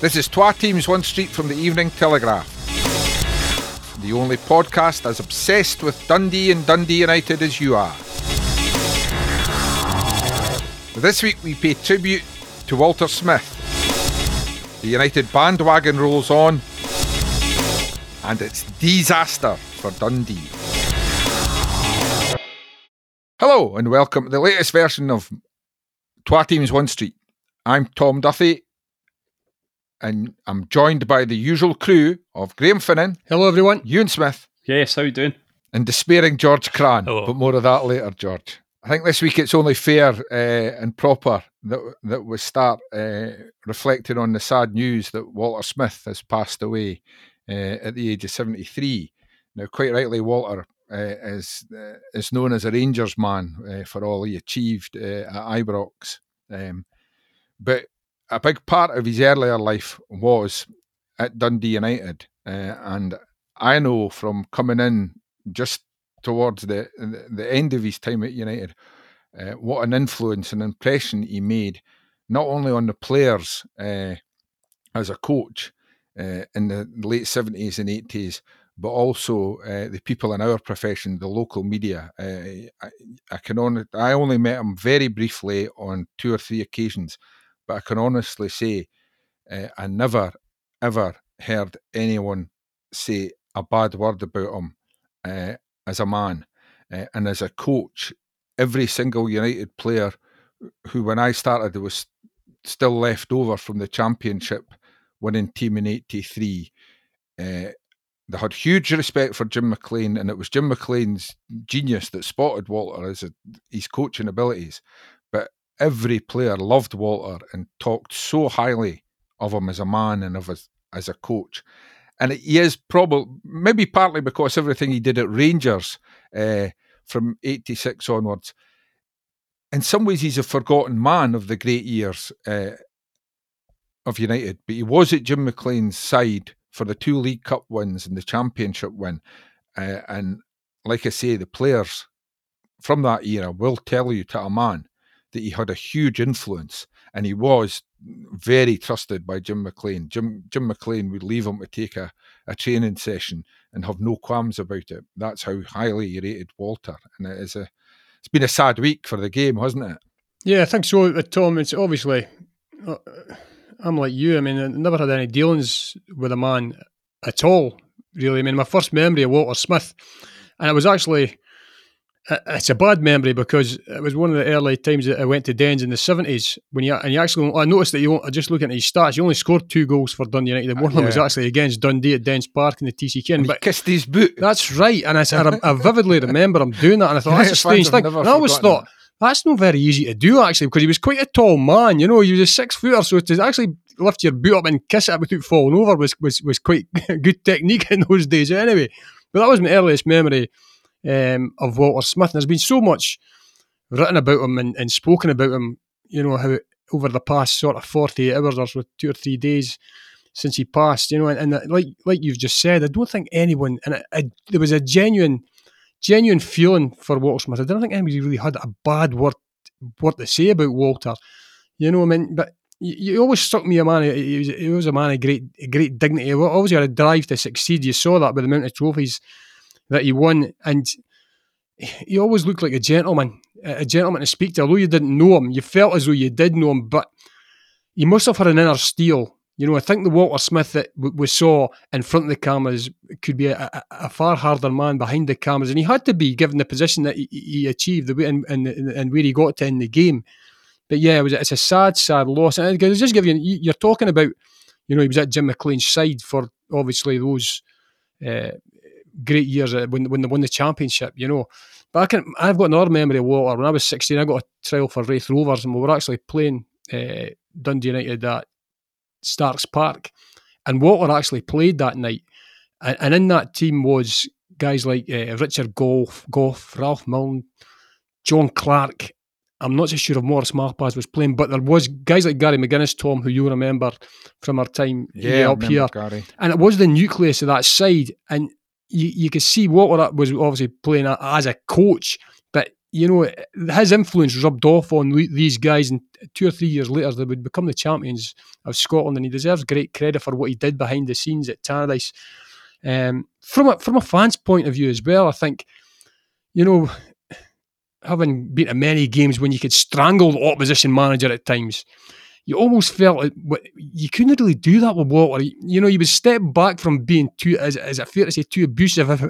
This is Twa Teams One Street from the Evening Telegraph. The only podcast as obsessed with Dundee and Dundee United as you are. This week we pay tribute to Walter Smith. The United bandwagon rolls on, and it's disaster for Dundee. Hello, and welcome to the latest version of Twa Teams One Street. I'm Tom Duthie, and I'm joined by the usual crew of Graham Finnan, Hello, everyone. Ewan Smith, Yes, how you doing? and despairing George Cran. Hello. But more of that later, George. I think this week it's only fair uh, and proper that that we start uh, reflecting on the sad news that Walter Smith has passed away uh, at the age of 73. Now, quite rightly, Walter uh, is uh, is known as a Rangers man uh, for all he achieved uh, at Ibrox, um, but a big part of his earlier life was at Dundee United, uh, and I know from coming in just towards the the end of his time at United, uh, what an influence and impression he made, not only on the players uh, as a coach uh, in the late seventies and eighties, but also uh, the people in our profession, the local media. Uh, I, I can only I only met him very briefly on two or three occasions, but I can honestly say uh, I never ever heard anyone say a bad word about him uh, as a man uh, and as a coach. Every single United player who, when I started, was still left over from the championship winning team in '83. Uh, they had huge respect for Jim McLean, and it was Jim McLean's genius that spotted Walter as a, his coaching abilities. Every player loved Walter and talked so highly of him as a man and of as, as a coach. And he is probably maybe partly because everything he did at Rangers uh, from '86 onwards. In some ways, he's a forgotten man of the great years uh, of United, but he was at Jim McLean's side for the two League Cup wins and the Championship win. Uh, and like I say, the players from that era will tell you to a man that he had a huge influence and he was very trusted by Jim McLean. Jim Jim McLean would leave him to take a, a training session and have no qualms about it. That's how highly he rated Walter. And it is a it's been a sad week for the game, hasn't it? Yeah, I think so, uh, Tom. It's obviously, uh, I'm like you. I mean, I never had any dealings with a man at all, really. I mean, my first memory of Walter Smith, and it was actually, it's a bad memory because it was one of the early times that I went to Dens in the 70s when you, and you actually, I noticed that you, I just looking at his stats, you only scored two goals for Dundee United. One of them was actually against Dundee at Dens Park in the TC Ken. And he But kissed his boot. That's right, and I, I, I vividly remember him doing that, and I thought that's a strange thing. And I always thought that's not very easy to do actually, because he was quite a tall man. You know, he was a six footer, so to actually lift your boot up and kiss it without falling over was was, was quite good technique in those days. Anyway, but that was my earliest memory um, of Walter Smith. And there's been so much written about him and, and spoken about him. You know how over the past sort of forty eight hours or so, two or three days since he passed, you know, and, and uh, like like you've just said, I don't think anyone, and I, I, there was a genuine, genuine feeling for Walter Smith. I don't think anybody really had a bad word word to say about Walter, you know. I mean, but you, always struck me a man. He was, he was a man of great, great dignity. Always had a drive to succeed. You saw that by the amount of trophies that he won, and he always looked like a gentleman, a gentleman to speak to. Although you didn't know him, you felt as though you did know him, but he must have had an inner steel. You know, I think the Walter Smith that we saw in front of the cameras could be a, a, a far harder man behind the cameras, and he had to be given the position that he, he achieved the and, and and where he got to in the game. But yeah, it was it's a sad, sad loss. And I just giving you, you're talking about, you know, he was at Jim McLean's side for obviously those uh, great years uh, when when they won the championship. You know, but I can I've got another memory of Walter. When I was 16, I got a trial for Raith Rovers, and we were actually playing uh, Dundee United at Starks Park, and Walter actually played that night. And, and in that team was guys like uh, Richard Gough, Goff, Ralph Milne, John Clark. I'm not so sure if Maurice Malpas was playing, but there was guys like Gary McGinnis, Tom, who you remember from our time Yeah, up here Gary. and it was the nucleus of that side. And you, you could see Walter was obviously playing as a coach, but you know, his influence rubbed off on these guys, and two or three years later, they would become the champions of Scotland, and he deserves great credit for what he did behind the scenes at Tannadice. Um, from a from a fan's point of view as well, I think, you know, having been to many games when you could strangle the opposition manager at times, you almost felt like you couldn't really do that with Walter. You know, you would step back from being too, is, is it fair to say, too abusive? If,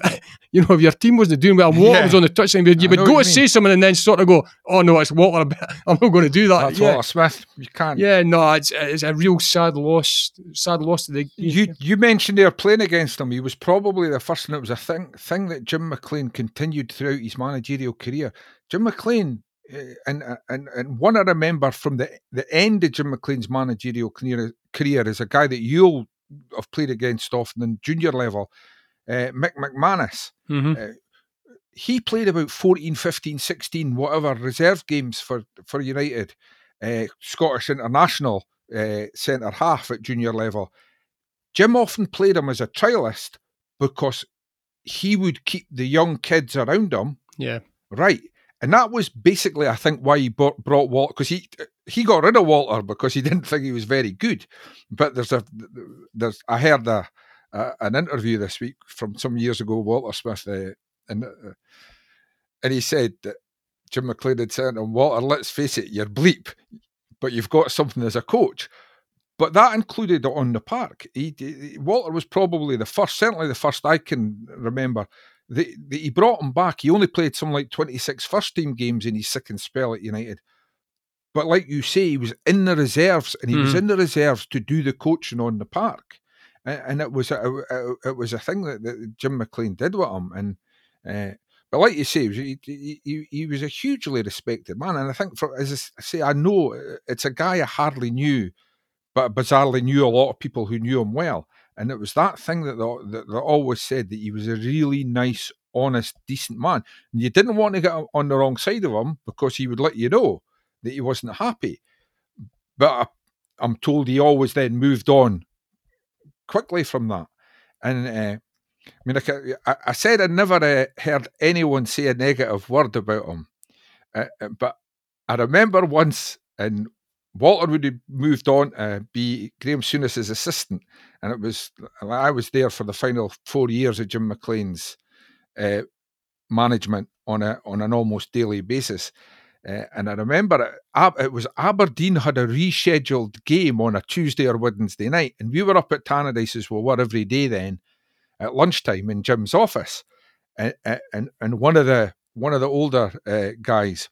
you know, if your team wasn't doing well, Walter yeah. was on the touchline, you, you would go to say something and then sort of go, oh no, it's Walter. I'm not going to do that. That's yeah. Walter Smith. You can't. Yeah, no, it's, it's a real sad loss. Sad loss to the. You you mentioned they were playing against him. He was probably the first, and it was a thing thing that Jim McLean continued throughout his managerial career. Jim McLean and uh, and and one I remember from the the end of Jim McLean's managerial career, career is a guy that you'll have played against often in junior level, uh, Mick McManus. Mm-hmm. Uh, he played about 14, 15, 16, whatever reserve games for for United, uh, Scottish international centre half at junior level. Jim often played him as a trialist because he would keep the young kids around him. Yeah. Right and that was basically, I think, why he brought, brought Walter because he he got rid of Walter because he didn't think he was very good. But there's a there's I heard a, a an interview this week from some years ago, Walter Smith, uh, and uh, and he said that Jim McLean had said, "And Walter, let's face it, you're bleep, but you've got something as a coach." But that included on the park. He, he, Walter was probably the first, certainly the first I can remember the, the, he brought him back. He only played some like 26 first team games in his second spell at United. But like you say, he was in the reserves and he mm. was hmm. in the reserves to do the coaching on the park. And, and it was a, it was a thing that, that Jim McLean did with him. And uh, but like you say, he, he, he, was a hugely respected man. And I think, for, as I say, I know uh, it's a guy I hardly knew, but bizarrely knew a lot of people who knew him well. And it was that thing that they, that always said that he was a really nice, honest, decent man. And you didn't want to get on the wrong side of him because he would let you know that he wasn't happy. But I, am told he always then moved on quickly from that. And uh, I mean, I, I, said I never uh, heard anyone say a negative word about him. Uh, uh but I remember once in Walter would have moved on to be Graeme Souness's assistant, and it was I was there for the final four years of Jim McLean's uh, management on a on an almost daily basis. Uh, and I remember it, it, was Aberdeen had a rescheduled game on a Tuesday or Wednesday night, and we were up at Tannadice as we were every day then at lunchtime in Jim's office, and and, and one of the one of the older uh, guys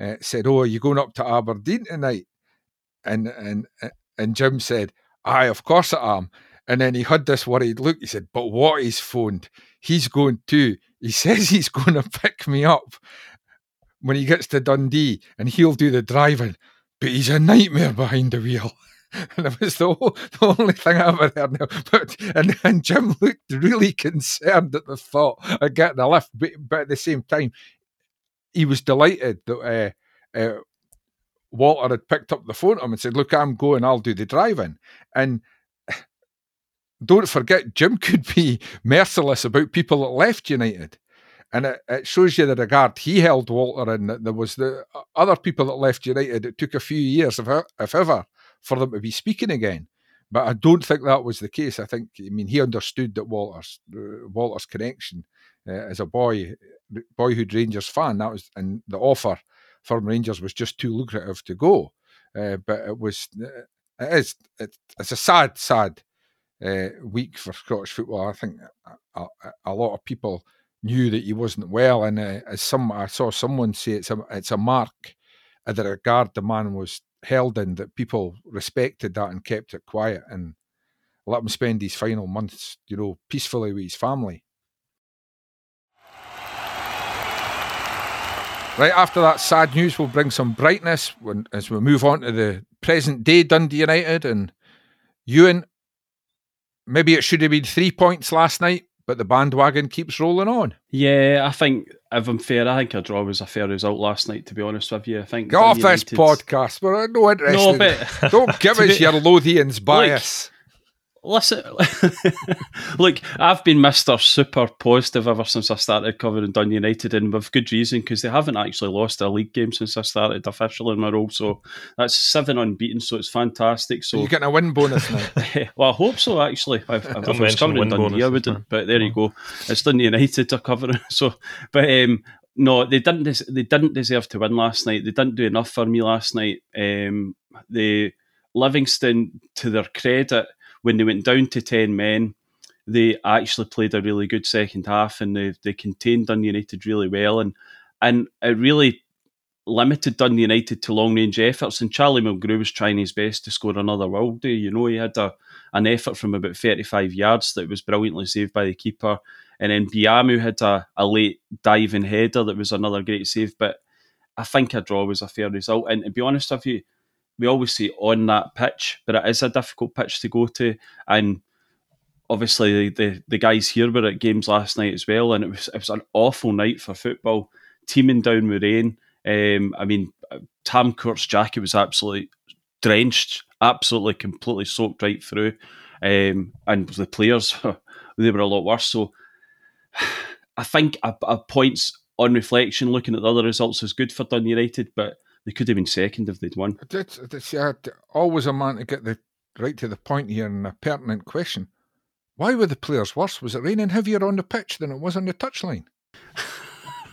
uh, said, "Oh, are you going up to Aberdeen tonight?" And and and Jim said, "Aye, of course I am." And then he had this worried look. He said, "But what he's phoned? He's going too. He says he's going to pick me up when he gets to Dundee, and he'll do the driving. But he's a nightmare behind the wheel." and it was the, whole, the only thing I ever heard. Now. But and, and Jim looked really concerned at the thought of getting a lift, but, but at the same time, he was delighted that uh, uh, Walter had picked up the phone to him and said, Look, I'm going, I'll do the driving. And don't forget, Jim could be merciless about people that left United. And it, it shows you the regard he held Walter that there was the other people that left United. It took a few years, if, if ever, for them to be speaking again. But I don't think that was the case. I think, I mean, he understood that Walter's uh, Walter's connection uh, as a boy, boyhood Rangers fan, that was, and the offer for Rangers was just too lucrative to go. Uh, but it was it is it, it's a sad, sad uh, week for Scottish football. I think a, a, a, lot of people knew that he wasn't well, and uh, as some I saw someone say it's a it's a mark of the regard the man was held in that people respected that and kept it quiet and let him spend his final months, you know, peacefully with his family. Right after that sad news, we'll bring some brightness when, as we move on to the present day Dundee United and Ewan. Maybe it should have been three points last night, but the bandwagon keeps rolling on. Yeah, I think if I'm fair, I think a draw was a fair result last night. To be honest with you, I think. Get off this podcast. We're no interest. No, but don't give us your Lothians bias. Listen, look, I've been Mister Super Positive ever since I started covering Dun United, and with good reason because they haven't actually lost a league game since I started officially in my role. So that's seven unbeaten, so it's fantastic. So you're getting a win bonus now. well, I hope so. Actually, if, if I was covering Dundee, I wouldn't. But there you go. It's Dundee United to cover. So, but um, no, they didn't. Des- they didn't deserve to win last night. They didn't do enough for me last night. Um, they Livingston, to their credit, when they went down to ten men, they actually played a really good second half, and they they contained Dundee United really well, and and it really limited Dundee United to long range efforts. And Charlie Mulgrew was trying his best to score another world day. You know, he had a an effort from about 35 yards that was brilliantly saved by the keeper. And then Biamou had a, a late diving header that was another great save. But I think a draw was a fair result. And to be honest with you, we always say on that pitch, but it is a difficult pitch to go to. And obviously, the, the guys here were at games last night as well. And it was, it was an awful night for football, teaming down with rain. Um, I mean, Tam Courts' jacket was absolutely drenched, absolutely completely soaked right through. Um, and the players, they were a lot worse. So I think a, a points on reflection, looking at the other results, is good for Dun United, but they could have been second if they'd won. It's, it's uh, always a man to get the right to the point here and a pertinent question. Why were the players worse? Was it raining heavier on the pitch than it was on the touchline?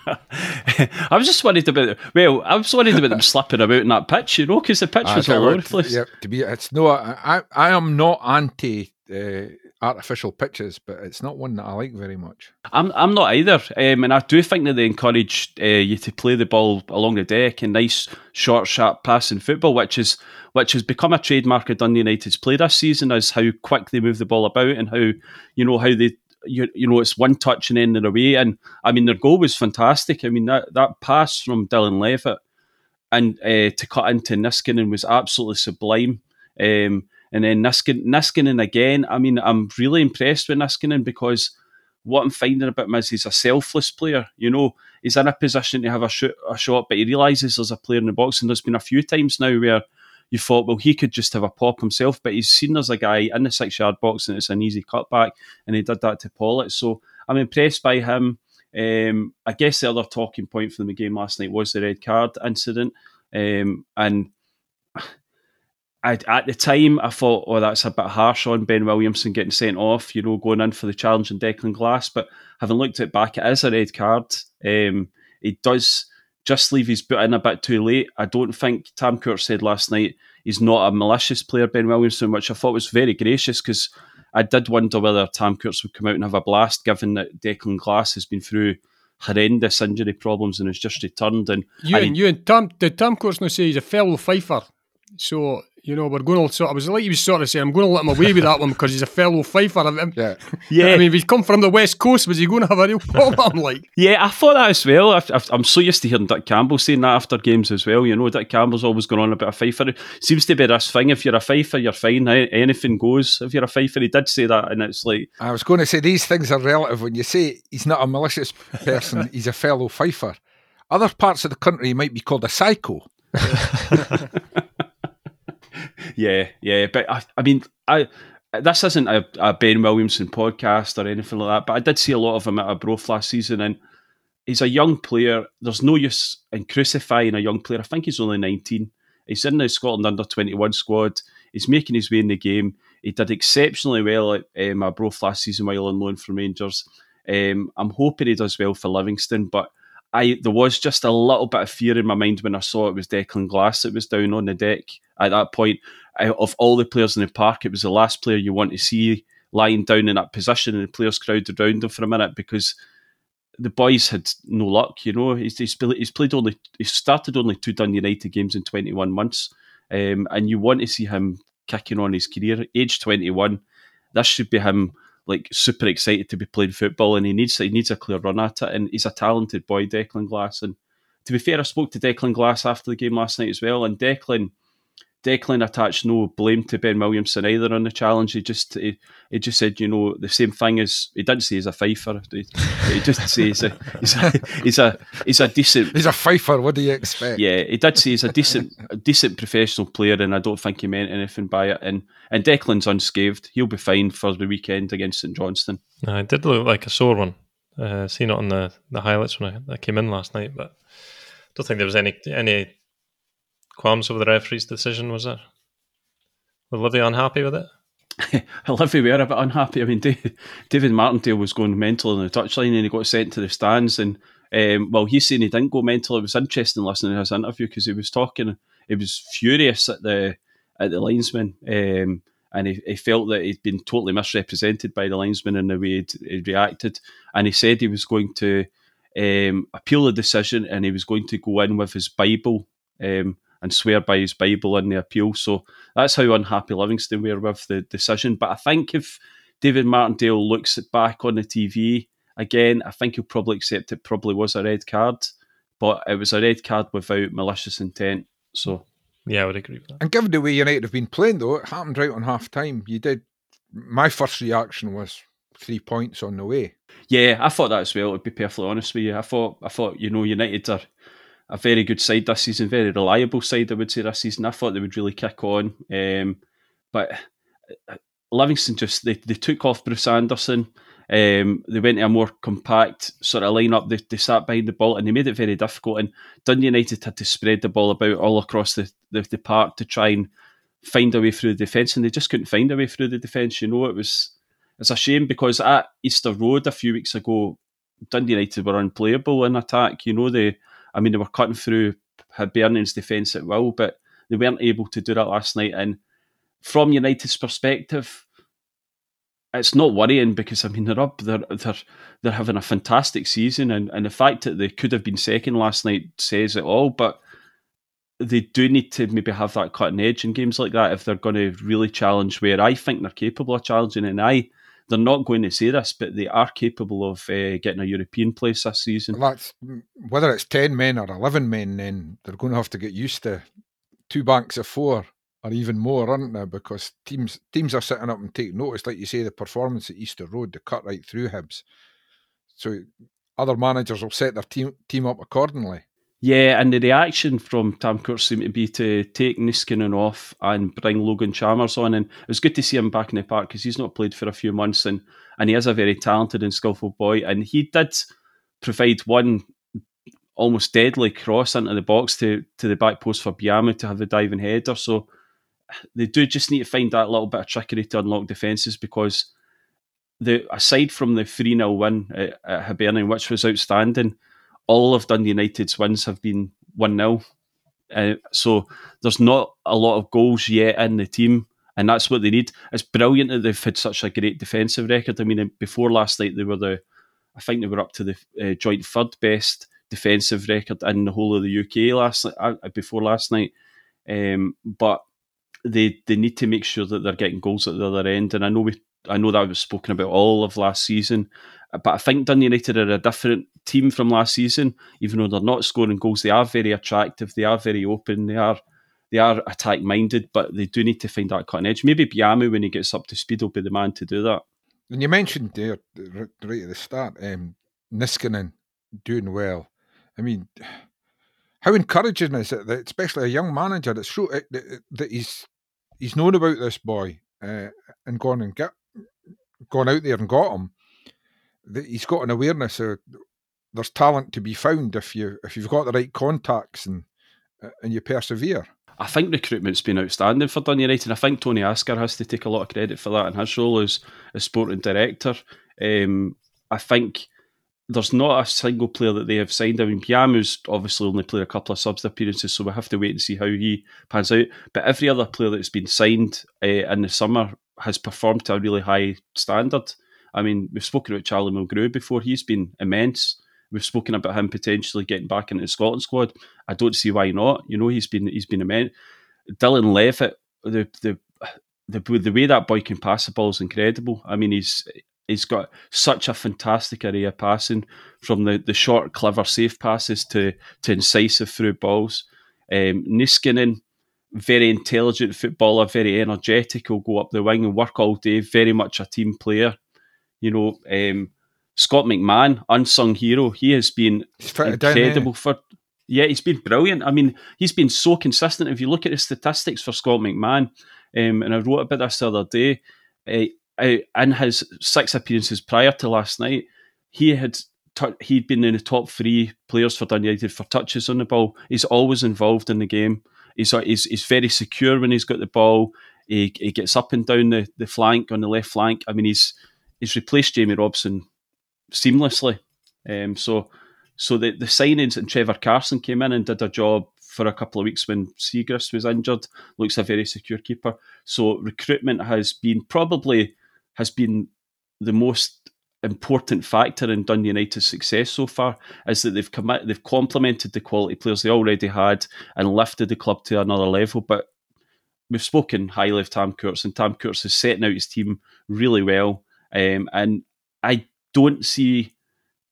I was just worried about well, I was worried about them slipping about in that pitch, you know, because the pitch was all over the place. Yeah, to be it's no, I I am not anti uh, artificial pitches, but it's not one that I like very much. I'm I'm not either, um, and I do think that they encourage uh, you to play the ball along the deck and nice, short, sharp passing football, which is which has become a trademark of Dundee United's play this season, is how quick they move the ball about and how you know how they. You, you know it's one touch and then they're away and I mean their goal was fantastic I mean that, that pass from Dylan Levitt and uh, to cut into Niskanen was absolutely sublime um, and then Niskin, Niskanen again. I mean, I'm really impressed with Niskanen because what I'm finding about him is he's a selfless player. You know, he's in a position to have a, shoot, a shot, but he realises there's a player in the box. And there's been a few times now where you thought, well, he could just have a pop himself, but he's seen there's a guy in the six yard box and it's an easy cutback, and he did that to Pawlett. So I'm impressed by him. Um, I guess the other talking point for the game last night was the red card incident. Um, and I, at the time, I thought, oh, that's a bit harsh on Ben Williamson getting sent off, you know, going in for the challenge in Declan Glass. But having looked at it back, it is a red card. Um, he does just leave his boot in a bit too late. I don't think Tam Courts said last night he's not a malicious player, Ben Williamson, which I thought was very gracious because I did wonder whether Tam Courts would come out and have a blast, given that Declan Glass has been through horrendous injury problems and has just returned. And you and you and Tam did Tam Courts not say he's a fellow fifer? So you know, we're going to sort. I was like, he was sort of saying, I'm going to let him away with that one because he's a fellow Fifer. Yeah, yeah. I mean, if he's come from the west coast, was he going to have a real problem? like, yeah, I thought that as well. I, am so used to hearing Dick Campbell saying that after games as well. You know, Dick Campbell's always going on about a Fifer. It seems to be this thing. If you're a Fifer, you're fine. Anything goes. If you're a Fifer, he did say that, and it's like I was going to say these things are relative. When you say he's not a malicious person, he's a fellow Fifer. Other parts of the country he might be called a psycho. Yeah, yeah. But I, I mean, I this isn't a, a, Ben Williamson podcast or anything like that, but I did see a lot of him at Arbroath last season, and he's a young player. There's no use in crucifying a young player. I think he's only 19. He's in the Scotland under 21 squad. He's making his way in the game. He did exceptionally well at um, Arbroath last season while on loan from Rangers. Um, I'm hoping he does well for Livingston, but I there was just a little bit of fear in my mind when I saw it was Declan Glass that was down on the deck at that point. Of all the players in the park, it was the last player you want to see lying down in that position, and the players crowded around him for a minute because the boys had no luck. You know, he's, he's, he's played only he started only two Dun United games in 21 months, um, and you want to see him kicking on his career. Age 21, this should be him like super excited to be playing football, and he needs he needs a clear run at it. And he's a talented boy, Declan Glass. And to be fair, I spoke to Declan Glass after the game last night as well, and Declan Declan attached no blame to Ben Williamson either on the challenge. He just he, he just said, you know, the same thing as he didn't say he's a fifer. He, he just says he's a, he's a he's a he's a decent. He's a fifer. What do you expect? Yeah, he did say he's a decent a decent professional player, and I don't think he meant anything by it. And and Declan's unscathed. He'll be fine for the weekend against St Johnstone. No, it did look like a sore one. Uh, seen it on the, the highlights when I, I came in last night, but I don't think there was any any qualms over the referee's decision, was there? Was Livy unhappy with it? Livy were a bit unhappy. I mean, David Martindale was going mental on the touchline and he got sent to the stands. And um, well, he's saying he didn't go mental. It was interesting listening to his interview because he was talking, he was furious at the at the linesman. Um, and he, he, felt that he'd been totally misrepresented by the linesman in the way he'd, he'd reacted. And he said he was going to um, appeal the decision and he was going to go in with his Bible um, and swear by his Bible in the appeal. So that's how unhappy Livingston were with the decision. But I think if David Martindale looks back on the TV again, I think he'll probably accept it probably was a red card, but it was a red card without malicious intent. So. Yeah, I would agree with that. And given the way United have been playing, though, it happened right on half time. You did. My first reaction was three points on the way. Yeah, I thought that as well. To be perfectly honest with you, I thought I thought you know United are a very good side this season, very reliable side, I would say this season. I thought they would really kick on, um, but uh, Livingston just they, they took off Bruce Anderson. Um, they went to a more compact sort of lineup. They, they sat behind the ball and they made it very difficult. And Dundee United had to spread the ball about all across the, the, the park to try and find a way through the defence, and they just couldn't find a way through the defence. You know, it was it's a shame because at Easter Road a few weeks ago, Dundee United were unplayable in attack. You know, they I mean, they were cutting through Hibernian's defence at will, but they weren't able to do that last night. And from United's perspective, it's not worrying because I mean they're up, they're they're they're having a fantastic season, and, and the fact that they could have been second last night says it all. But they do need to maybe have that cutting edge in games like that if they're going to really challenge where I think they're capable of challenging. And I they're not going to say this, but they are capable of uh, getting a European place this season. Well, that's whether it's ten men or eleven men. Then they're going to have to get used to two banks of four or even more, aren't they? Because teams teams are sitting up and taking notice, like you say, the performance at Easter Road, the cut right through Hibs. So other managers will set their team team up accordingly. Yeah, and the reaction from Tam Courts seemed to be to take Niskanen off and bring Logan Chalmers on. And it was good to see him back in the park because he's not played for a few months and, and he is a very talented and skillful boy. And he did provide one almost deadly cross into the box to, to the back post for Biamou to have the diving header. So they do just need to find that little bit of trickery to unlock defences because the aside from the 3 0 win at, at Hibernian, which was outstanding, all of Dundee United's wins have been 1 0. Uh, so there's not a lot of goals yet in the team, and that's what they need. It's brilliant that they've had such a great defensive record. I mean, before last night, they were the, I think they were up to the uh, joint third best defensive record in the whole of the UK last uh, before last night. Um, but they they need to make sure that they're getting goals at the other end. And I know we I know that was spoken about all of last season, but I think Dundee United are a different team from last season. Even though they're not scoring goals, they are very attractive. They are very open. They are they are attack minded, but they do need to find that cutting edge. Maybe Biamou, when he gets up to speed, will be the man to do that. And you mentioned there right at the start, um, Niskanen doing well. I mean, how encouraging is it that, especially a young manager, that's so, that, that he's he's known about this boy uh, and gone and get gone out there and got him he's got an awareness of there's talent to be found if you if you've got the right contacts and uh, and you persevere. I think recruitment's been outstanding for Dundee United. I think Tony Asghar has to take a lot of credit for that in his role as a sporting director. Um, I think there's not a single player that they have signed. I mean, Biamou's obviously only played a couple of subs appearances, so we have to wait and see how he pans out. But every other player that's been signed uh, in the summer has performed to a really high standard. I mean, we've spoken about Charlie Mulgrew before. He's been immense. We've spoken about him potentially getting back into the Scotland squad. I don't see why not. You know, he's been he's been immense. Dylan Levitt, the the the the way that boy can pass the ball is incredible. I mean, he's he's got such a fantastic area passing from the, the short, clever, safe passes to to incisive through balls. Um, Niskanen, very intelligent footballer, very energetic. He'll go up the wing and work all day. Very much a team player. You know, um, Scott McMahon, unsung hero. He has been incredible down, for. Yeah, he's been brilliant. I mean, he's been so consistent. If you look at the statistics for Scott McMahon, um, and I wrote about this the other day, uh, in his six appearances prior to last night, he had t- he'd been in the top three players for Dundee United for touches on the ball. He's always involved in the game. He's, he's, he's very secure when he's got the ball. He, he gets up and down the, the flank on the left flank. I mean, he's he's replaced Jamie Robson seamlessly. Um, so so the, the signings and Trevor Carson came in and did a job for a couple of weeks when Siegrist was injured. Looks a very secure keeper. So recruitment has been probably has been the most important factor in Dundee United's success so far is that they've come they've complemented the quality players they already had and lifted the club to another level. But we've spoken highly of Tam Courts, and Tam Courts is setting out his team really well. Um, and I don't see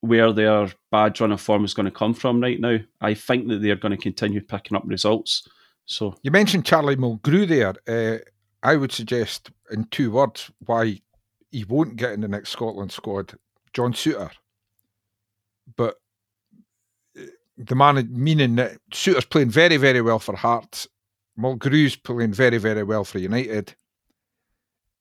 where their bad run of form is going to come from right now. I think that they're going to continue picking up results. So you mentioned Charlie Mulgrew there. Uh, I would suggest in two words why he won't get in the next Scotland squad. John Souttar, but uh, the man meaning that Souttar's playing very very well for Hearts. Mulgrew's playing very very well for United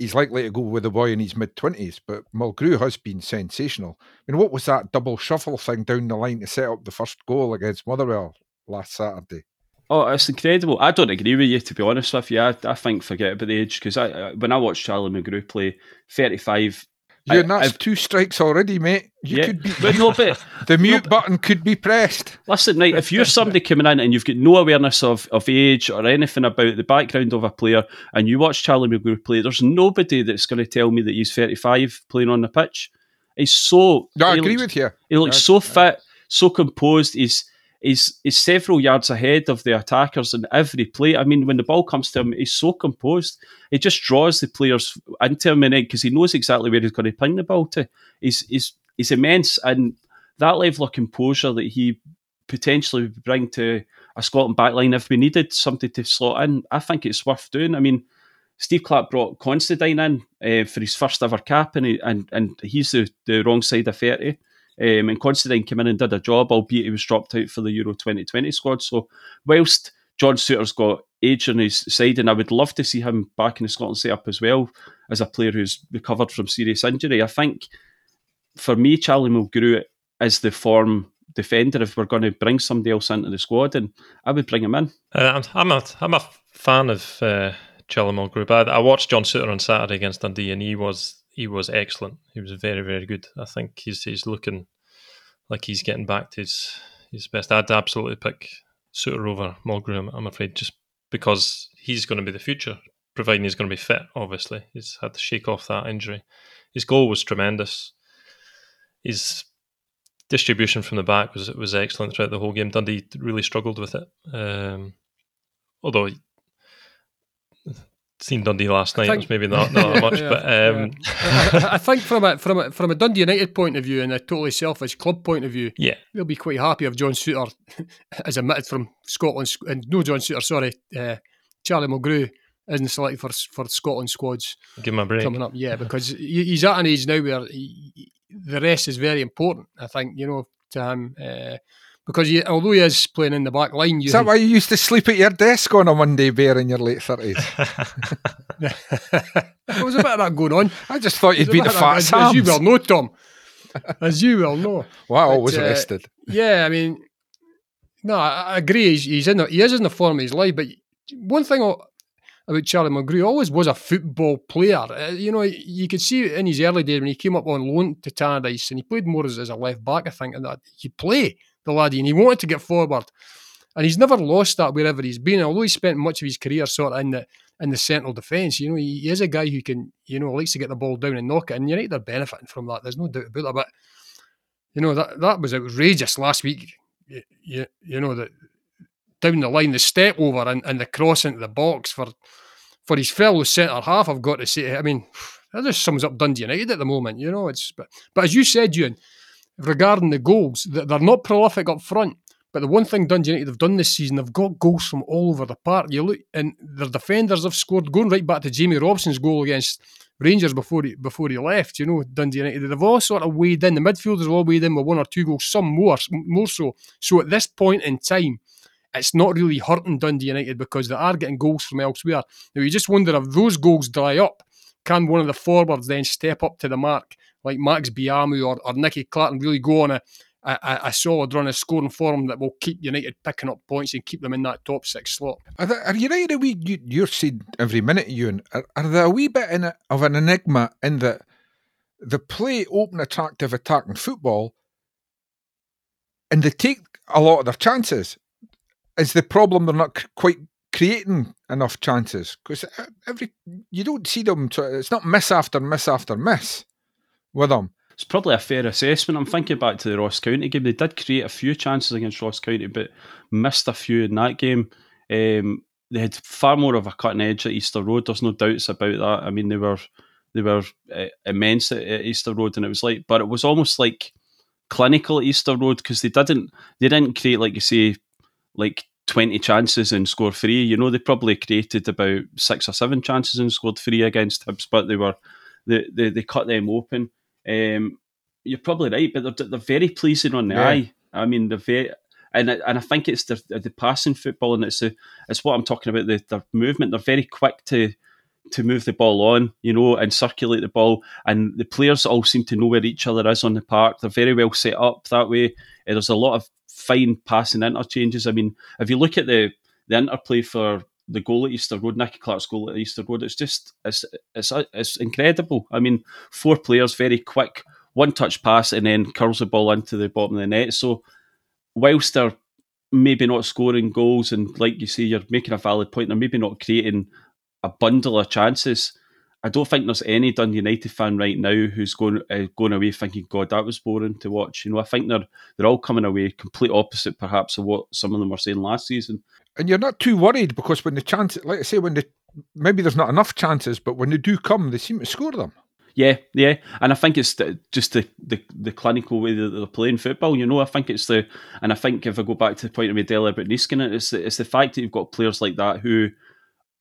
he's likely to go with the boy in his mid twenties. But Mulgrew has been sensational. I mean, what was that double shuffle thing down the line to set up the first goal against Motherwell last Saturday? Oh, it's incredible. I don't agree with you, to be honest with you. I, I think forget about the age because I, when I watched Charlie Mulgrew play, 35, and that's I've, two strikes already, mate. You yeah, could be, but no, but the mute no, button could be pressed. Listen, right, if you're somebody coming in and you've got no awareness of, of age or anything about the background of a player, and you watch Charlie Mulgrew play, there's nobody that's going to tell me that he's 35 playing on the pitch. He's so. No, I agree looks, with you. He looks so fit, so composed. He's He's, he's several yards ahead of the attackers in every play. I mean, when the ball comes to him, he's so composed. He just draws the players into him because he knows exactly where he's going to ping the ball to. He's, he's, immense. And that level of composure that he potentially would bring to a Scotland backline if we needed something to slot in, I think it's worth doing. I mean, Steve Clarke brought Considine in uh, for his first ever cap, and, he, and, and he's the, the wrong side of 30. Um, and Considine came in and did a job, albeit he was dropped out for the Euro 2020 squad. So, whilst John Souttar's got age on his side, and I would love to see him back in the Scotland setup as well as a player who's recovered from serious injury. I think for me, Charlie Mulgrew is the form defender if we're going to bring somebody else into the squad, and I would bring him in. Uh, I'm, a, I'm a fan of uh, Charlie Mulgrew. I, I watched John Souttar on Saturday against Dundee, and he was he was excellent. He was very, very good. I think he's he's looking like he's getting back to his his best. I'd absolutely pick Souttar over Mulgrew. I'm, afraid just because he's going to be the future, providing he's going to be fit. Obviously, he's had to shake off that injury. His goal was tremendous. His distribution from the back was was excellent throughout the whole game. Dundee really struggled with it. Um, although seen Dundee last night. Think, it was maybe not, not that much, yeah, but um... yeah. I, I, think from a from a from a Dundee United point of view and a totally selfish club point of view, yeah, we'll be quite happy if John Souttar is omitted from Scotland and no John Souttar, sorry, uh, Charlie Mulgrew isn't selected for for Scotland squads. Give him a break coming up, yeah, because he's at an age now where he, the rest is very important. I think you know to him. Uh, because he, although he is playing in the back line, is that why you used to sleep at your desk on a Monday, Bear, in your late thirties? there was a bit of that going on. I just thought you'd be the fat as, as you well know, Tom. As you well know. Well, I always uh, rested. Yeah, I mean, no, I, I agree. He's, he's in the, he is in the form of his life, but one thing about Charlie Mulgrew always was a football player. Uh, you know, you could see in his early days when he came up on loan to Tannadice and he played more as, as a left back, I think, and that he play the laddie, and he wanted to get forward. And he's never lost that wherever he's been. Although he spent much of his career sort of in the in the central defence, you know, he, he, is a guy who can, you know, likes to get the ball down and knock it. And United are benefiting from that. There's no doubt about that. But you know that that was outrageous last week. You, you, you know that down the line, the step over and, and the cross into the box for for his fellow centre half. I've got to say, I mean, that just sums up Dundee United at the moment. You know, it's but but as you said, Ewan, regarding the goals, they're not prolific up front, But the one thing Dundee United have done this season, they've got goals from all over the park. You look, and their defenders have scored, going right back to Jamie Robson's goal against Rangers before he before he left. You know, Dundee United they've all sort of weighed in. The midfielders all weighed in with one or two goals, some more, more so. So at this point in time, it's not really hurting Dundee United because they are getting goals from elsewhere. Now you just wonder if those goals dry up, can one of the forwards then step up to the mark like Max Biamou or, or Nicky Clark and really go on a, a, a, solid run of scoring form that will keep United picking up points and keep them in that top six slot. Are, there, are United a wee? You, you're seeing every minute, Ewan. Are, are there a wee bit in a, of an enigma in that the play open, attractive attacking football, and they take a lot of their chances. Is the problem they're not quite creating enough chances because uh, every you don't see them. It's not miss after miss after miss with them. It's probably a fair assessment. I'm thinking back to the Ross County game. They did create a few chances against Ross County, but missed a few in that game. Um, they had far more of a cutting edge at Easter Road. There's no doubts about that. I mean, they were they were uh, immense at, at, Easter Road, and it was like, but it was almost like clinical Easter Road because they didn't they didn't create like you say like 20 chances and score three. You know, they probably created about six or seven chances and scored three against Hibs, but they were they they, they cut them open. Um, you're probably right, but they're, they're very pleasing on the yeah. eye. I mean, they're very, and and I think it's the the passing football, and it's the it's what I'm talking about. The their movement, they're very quick to to move the ball on, you know, and circulate the ball. And the players all seem to know where each other is on the park. They're very well set up that way. Uh, there's a lot of fine passing interchanges. I mean, if you look at the the interplay for the goal at Easter Road, Nicky Clark's goal at Easter Road, it's just it's it's it's incredible. I mean, four players, very quick, one touch pass, and then curls the ball into the bottom of the net. So, whilst they're maybe not scoring goals, and like you say, you're making a valid point, they're maybe not creating a bundle of chances. I don't think there's any Dundee United fan right now who's going uh, going away thinking, "God, that was boring to watch." You know, I think they're they're all coming away complete opposite, perhaps, of what some of them were saying last season. And you're not too worried because when the chance, like I say, when the maybe there's not enough chances, but when they do come, they seem to score them. Yeah, yeah, and I think it's the, just the, the the clinical way that they're playing football. You know, I think it's the, and I think if I go back to the point I made earlier about Niskanen, it's the, it's the fact that you've got players like that who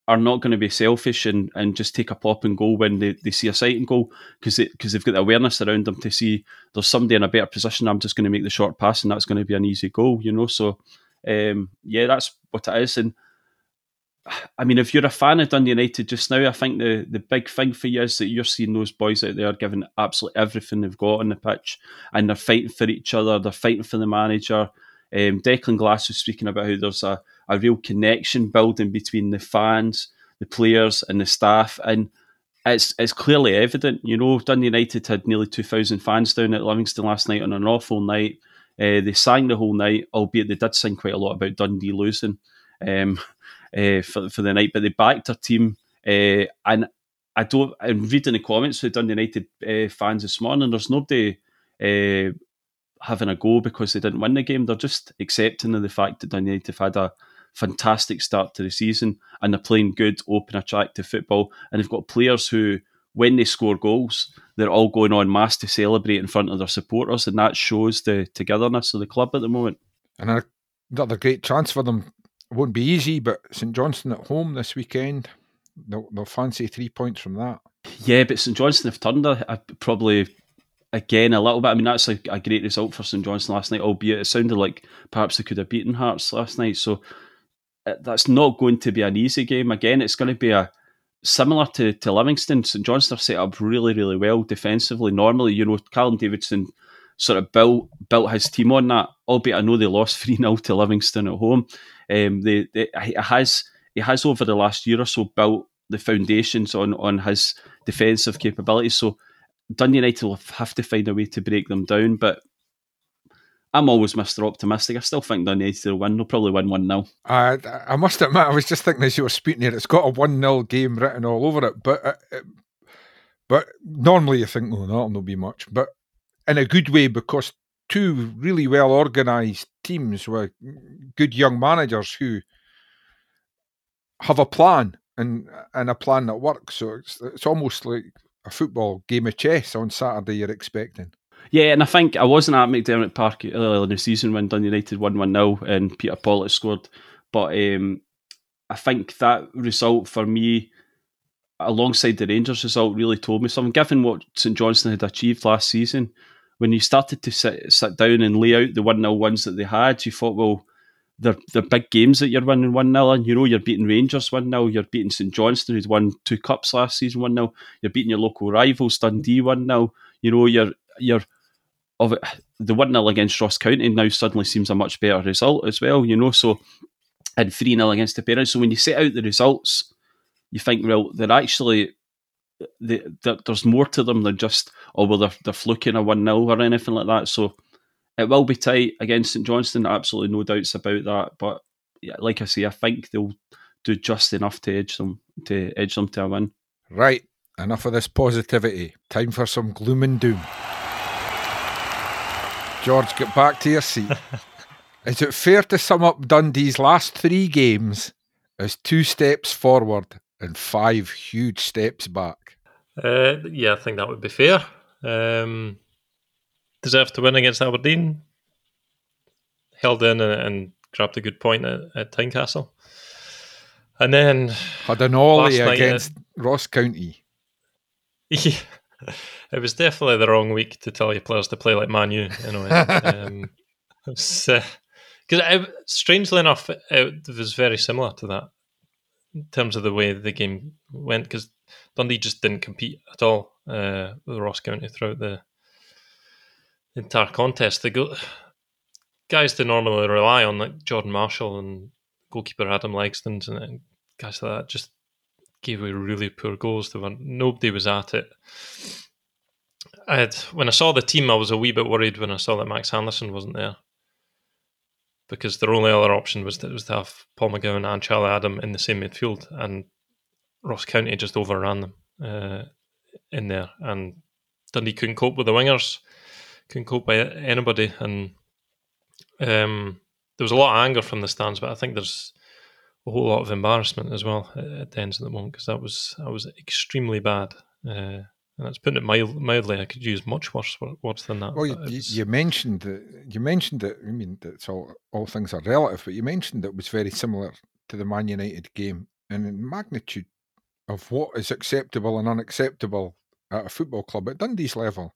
are not going to be selfish and, and just take a pop and go when they, they see a sight and goal because they, cause they've got the awareness around them to see there's somebody in a better position. I'm just going to make the short pass and that's going to be an easy goal, you know. So, um, yeah, that's what it is. And I mean, if you're a fan of Dundee United just now, I think the, the big thing for you is that you're seeing those boys out there giving absolutely everything they've got on the pitch and they're fighting for each other, they're fighting for the manager. Um, Declan Glass was speaking about how there's a a real connection building between the fans, the players, and the staff. And it's it's clearly evident. You know, Dundee United had nearly two thousand fans down at Livingston last night on an awful night. Uh, they sang the whole night, albeit they did sing quite a lot about Dundee losing um, uh, for for the night. But they backed their team, uh, and I don't. I'm reading the comments from Dundee United fans this morning. There's nobody having a go because they didn't win the game. They're just accepting of the fact that Dundee United had a fantastic start to the season and they're playing good, open, attractive football. And they've got players who, when they score goals, they're all going on mass to celebrate in front of their supporters, and that shows the togetherness of the club at the moment. And another great chance for them. It won't be easy, but St Johnstone at home this weekend. They'll, they'll fancy three points from that. Yeah, but St Johnstone have turned a, a, probably again a little bit. I mean, that's a, a, great result for St Johnstone last night, albeit it sounded like perhaps they could have beaten Hearts last night. So that's not going to be an easy game. Again, it's going to be a similar to, to Livingston. St Johnstone set up really, really well defensively. Normally, you know, Callum Davidson sort of built built his team on that. Albeit, I know they lost three 0 to Livingston at home. Um, they, they he has he has over the last year or so built the foundations on on his defensive capabilities. So Dundee United will have to find a way to break them down. But I'm always Mr. Optimistic. I still think Dundee will win. They'll probably win 1 0. I, I must admit, I was just thinking as you were speaking here, it's got a 1 0 game written all over it. But uh, uh, but normally you think, oh, that'll not be much. But in a good way, because two really well organised teams with good young managers who have a plan and and a plan that works. So it's, it's almost like a football game of chess on Saturday you're expecting. Yeah, and I think I wasn't at McDiarmid Park earlier in the season when Dundee United won 1 0 and Peter Pawlett scored. But um, I think that result for me, alongside the Rangers result, really told me something. Given what St Johnstone had achieved last season, when you started to sit, sit down and lay out the 1 0 ones that they had, you thought, well, they're, they're big games that you're winning 1 0 and you know you're beating Rangers 1 0, you're beating St Johnstone, who'd won two cups last season 1 0, you're beating your local rivals, Dundee 1 0, you know, you're, you're, of it, the 1 0 against Ross County now suddenly seems a much better result as well, you know, so, and 3 0 against the parents. So when you set out the results, you think, well, they're actually, they, they're, there's more to them than just, oh, well, they're, they're fluking a 1 0 or anything like that. So, it will be tight against St Johnstone, absolutely no doubts about that. But yeah, like I say, I think they'll do just enough to edge them to edge them to a win. Right, enough of this positivity. Time for some gloom and doom. George, get back to your seat. Is it fair to sum up Dundee's last three games as two steps forward and five huge steps back? Uh, yeah, I think that would be fair. Um, deserved to win against Aberdeen. Held in and, and grabbed a good point at, at Tynecastle. And then had an ollie against Ross County. Yeah, it was definitely the wrong week to tell your players to play like Manu. You know, um, because uh, strangely enough, it was very similar to that in terms of the way the game went. Because Dundee just didn't compete at all uh, with Ross County throughout the entire contest. The go- guys they normally rely on, like Jordan Marshall and goalkeeper Adam Legzdins and guys like that, just gave away really poor goals. There were nobody was at it. I had when I saw the team, I was a wee bit worried when I saw that Max Anderson wasn't there because their only other option was to, was to have Paul McGowan and Charlie Adam in the same midfield, and Ross County just overran them uh, in there, and Dundee couldn't cope with the wingers can cope by anybody. And um, there was a lot of anger from the stands, but I think there's a whole lot of embarrassment as well at the end of the moment because that was that was extremely bad. Uh, and that's putting it mild, mildly. I could use much worse words than that. Well, you, you, mentioned that you mentioned that. I mean, that's all. All things are relative, but you mentioned that it was very similar to the Man United game, and in magnitude of what is acceptable and unacceptable at a football club at Dundee's level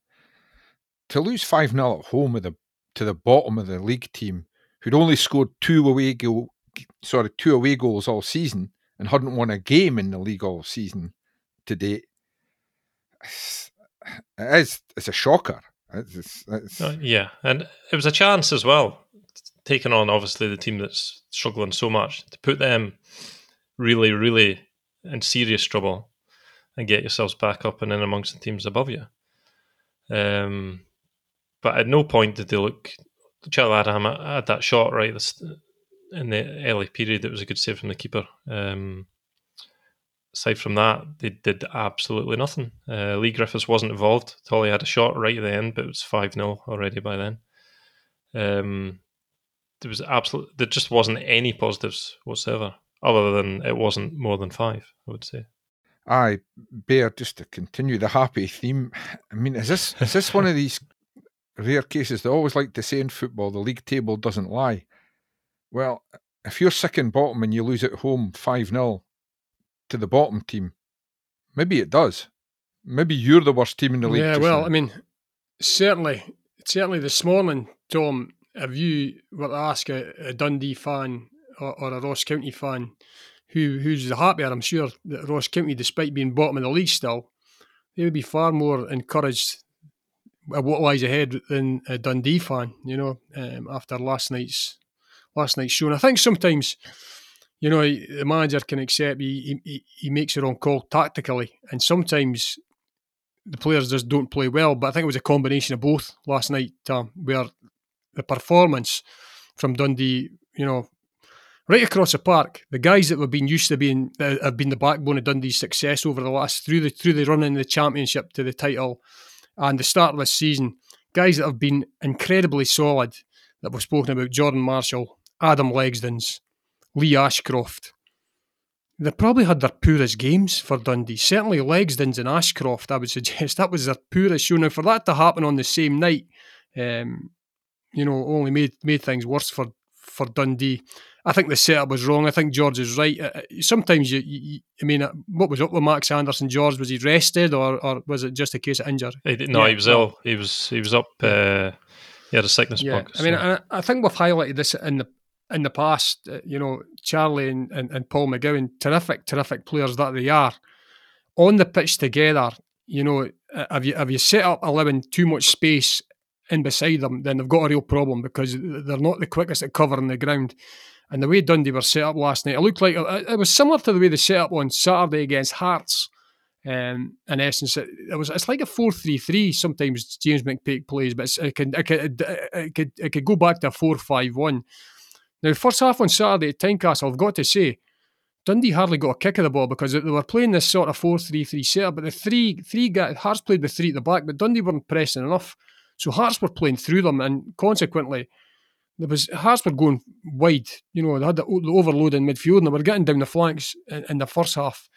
to lose 5 0 at home with the, to the bottom of the league team who'd only scored two away goal, sorry, two away goals all season and hadn't won a game in the league all season to date. It is, it's a shocker. It's, it's, uh, yeah, and it was a chance as well, taking on obviously the team that's struggling so much to put them really, really in serious trouble and get yourselves back up and in amongst the teams above you. Um, but at no point did they look. Charlie Adam had that shot right in the early period. It was a good save from the keeper. Um, aside from that, they did absolutely nothing. Uh, Leigh Griffiths wasn't involved. Tolly had a shot right at the end, but it was 5 0 already by then. Um, there was absolutely, there just wasn't any positives whatsoever, other than it wasn't more than five, I would say. Aye, Bear, just to continue the happy theme. I mean, is this is this one of these rare cases. They always like to say in football, the league table doesn't lie. Well, if you're second bottom and you lose at home 5 0 to the bottom team, maybe it does. Maybe you're the worst team in the league. Yeah, well, now. I mean, certainly, certainly this morning, Tom, if you were to ask a, a Dundee fan or, or, a Ross County fan who who's the happier, I'm sure that Ross County, despite being bottom of the league still, they would be far more encouraged at what lies ahead than a Dundee fan, you know, um, after last night's last night's show. And I think sometimes, you know, the manager can accept he, he, he makes the wrong call tactically, and sometimes the players just don't play well. But I think it was a combination of both last night, um, where the performance from Dundee, you know, right across the park, the guys that have been used to being have been the backbone of Dundee's success over the last through the through the run in the championship to the title and the start of this season, guys that have been incredibly solid, that we've spoken about Jordan Marshall, Adam Legzdins, Lee Ashcroft. they probably had their poorest games for Dundee. Certainly Legzdins and Ashcroft, I would suggest that was their poorest show. Now for that to happen on the same night, um, you know, only made made things worse for for Dundee. I think the setup was wrong. I think George is right. Uh, uh, sometimes you, you, I mean, uh, what was up with Max Anderson? George was he rested or, or was it just a case of injury? no, yeah, he was ill. He was he was up. Uh, he had a sickness yeah. bug. I mean, I, I, think we've highlighted this in the in the past. Uh, you know, Charlie and, and, and Paul McGowan, terrific, terrific players that they are on the pitch together. You know, uh, have you have you set up allowing too much space in beside them, then they've got a real problem because they're not the quickest at covering the ground. And the way Dundee were set up last night, it looked like it was similar to the way they set up on Saturday against Hearts. Um, in essence, it, it, was it's like a four three three. Sometimes James McPake plays, but it could, it could it could it could go back to a four five one. Now, first half on Saturday at Tynecastle, I've got to say, Dundee hardly got a kick of the ball because they were playing this sort of four three three setup. But the three three guys, Hearts played with three at the back, but Dundee weren't pressing enough. So Hearts were playing through them, and consequently, there was Hearts were going wide. You know, they had the, the overload in midfield, and they were getting down the flanks in, in, the first half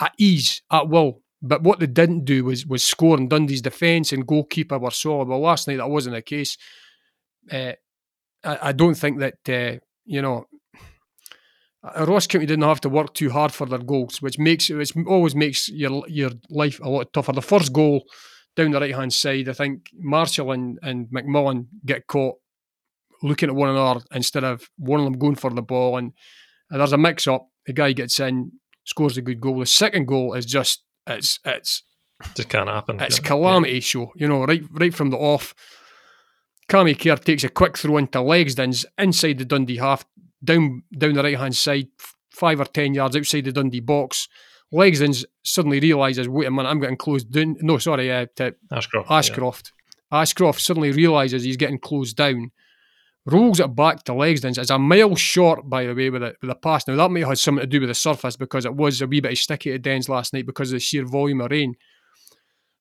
at ease, at will. But what they didn't do was was score, and Dundee's defence and goalkeeper were solid. Well, last night that wasn't the case. Uh, I, I, don't think that uh, you know. Ross County didn't have to work too hard for their goals, which makes it always makes your your life a lot tougher. The first goal down the right hand side, I think Marshall and, and McMullen get caught looking at one another instead of one of them going for the ball. And, and there's a mix up. The guy gets in, scores a good goal. The second goal is just, it's, it's, just can't happen. It's calamity yeah. show, you know, right right from the off. Cammy Kerr takes a quick throw into Legzdins inside the Dundee half, down down the right hand side, five or ten yards outside the Dundee box. Legzdins suddenly realises, wait a minute, I'm getting closed down. No, sorry, uh, Ashcroft. Ashcroft. Yeah. Ashcroft suddenly realises he's getting closed down, rolls it back to Legzdins. It's a mile short, by the way, with a, with a pass. Now, that may have had something to do with the surface because it was a wee bit sticky at Dens last night because of the sheer volume of rain.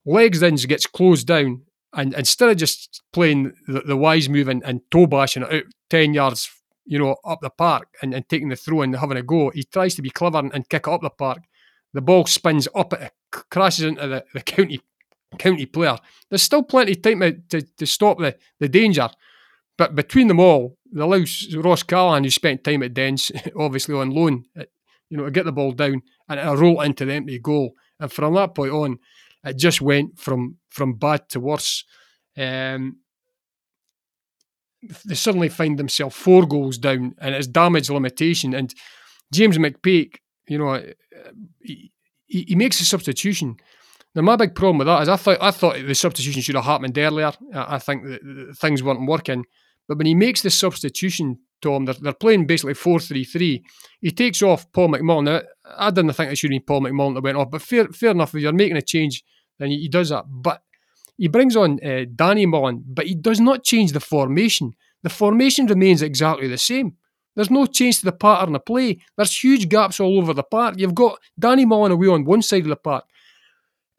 Legzdins gets closed down, and instead of just playing the, the wise move and, and toe bashing it out 10 yards you know, up the park and, and taking the throw and having a go, he tries to be clever and, and kick it up the park. The ball spins up, it crashes into the, the county county player. There's still plenty of time to, to, to stop the, the danger. But between them all, the allow Ross Callachan, who spent time at Dens, obviously on loan, uh, you know, to get the ball down and a roll into the empty goal. And from that point on, it just went from from bad to worse. Um, they suddenly find themselves four goals down, and it's damage limitation. And James McPake you know, uh, he, he makes a substitution. Now, my big problem with that is I thought I thought the substitution should have happened earlier. I, think that things weren't working. But when he makes the substitution, Tom, they're, they're playing basically 4 3 3. He takes off Paul McMullen. Now, I didn't think it should been Paul McMullen that went off, but fair, fair enough, if you're making a change, then he, he does that. But he brings on uh, Danny Mullen, but he does not change the formation. The formation remains exactly the same. There's no change to the pattern of play. There's huge gaps all over the park. You've got Danny Mullen away on one side of the park.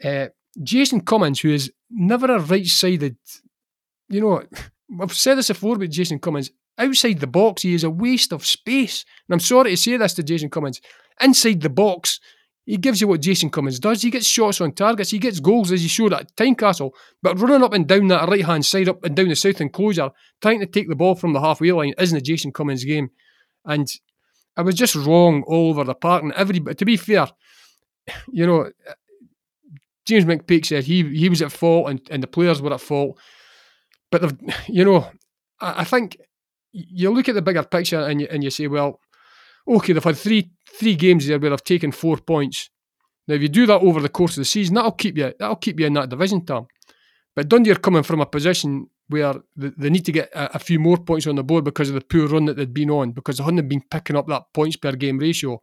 Uh, Jason Cummings, who is never a right sided, you know, I've said this before about Jason Cummings. Outside the box, he is a waste of space. And I'm sorry to say this to Jason Cummings. Inside the box, he gives you what Jason Cummings does. He gets shots on targets. He gets goals, as he showed at Tynecastle. But running up and down that right hand side, up and down the south enclosure, trying to take the ball from the halfway line isn't a Jason Cummings game. And I was just wrong all over the park. And everybody, to be fair, you know, James McPake said he he was at fault and, and the players were at fault. But you know, I, I think you look at the bigger picture and you, and you say, well, okay, they've had three three games there where they've taken four points. Now, if you do that over the course of the season, that'll keep you that'll keep you in that division term. But Dundee are coming from a position where they need to get a, few more points on the board because of the poor run that they'd been on, because they hadn't been picking up that points per game ratio.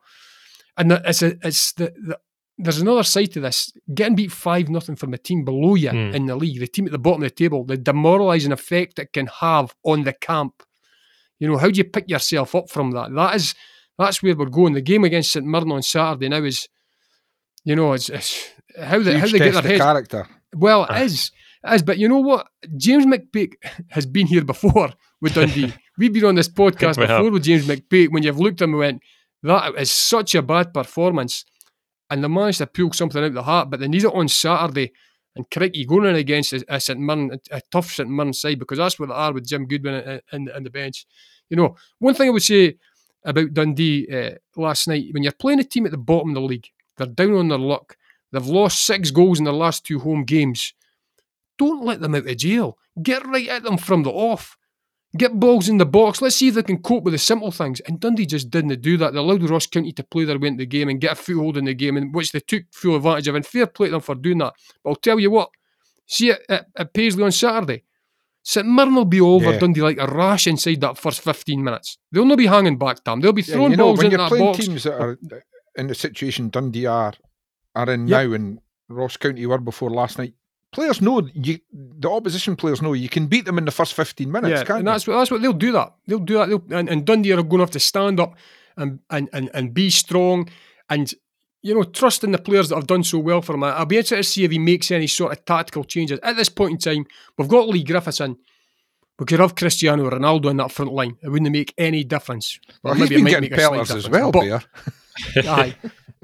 And it's a, it's the, the there's another side to this. Getting beat five nothing from the team below you mm. in the league, the team at the bottom of the table, the demoralising effect it can have on the camp. You know, how do you pick yourself up from that? That is that's where we're going. The game against St Mirren on Saturday now is, you know, it's, it's how they how they get their heads. character. Well, it ah. is. It is, but you know what? James McPake has been here before with Dundee. We've been on this podcast before have. with James McPake when you've looked at him and went, That is such a bad performance. And they managed to pull something out of the heart, but they need it on Saturday. And crikey, going in against a, a St Mirren, a, a tough St Mirren side, because that's what they are with Jim Goodwin in, in, the bench. You know, one thing I would say about Dundee uh, last night, when you're playing a team at the bottom of the league, they're down on their luck. They've lost six goals in their last two home games. Don't let them out of jail. Get right at them from the off. Get balls in the box. Let's see if they can cope with the simple things. And Dundee just didn't do that. They allowed Ross County to play their way into the game and get a foothold in the game, in which they took full advantage of. And fair play to them for doing that. But I'll tell you what, see it at, at Paisley on Saturday. St Mirren will be over yeah. Dundee like a rash inside that first 15 minutes. They'll not be hanging back, Tam. They'll be throwing yeah, you know, balls into that box. teams that are in the situation Dundee are, are in yep. now and Ross County were before last night, players know you. The opposition players know you can beat them in the first fifteen minutes. Yeah, and that's what that's what they'll do. That they'll do that. They'll, and, and Dundee are going to have to stand up and and and, and be strong and you know, trust in the players that have done so well for him. I'll be interested to see if he makes any sort of tactical changes. At this point in time, we've got Leigh Griffiths in. We could have Cristiano Ronaldo in that front line. It wouldn't make any difference. Well, maybe he's been getting pelters as well, but, aye.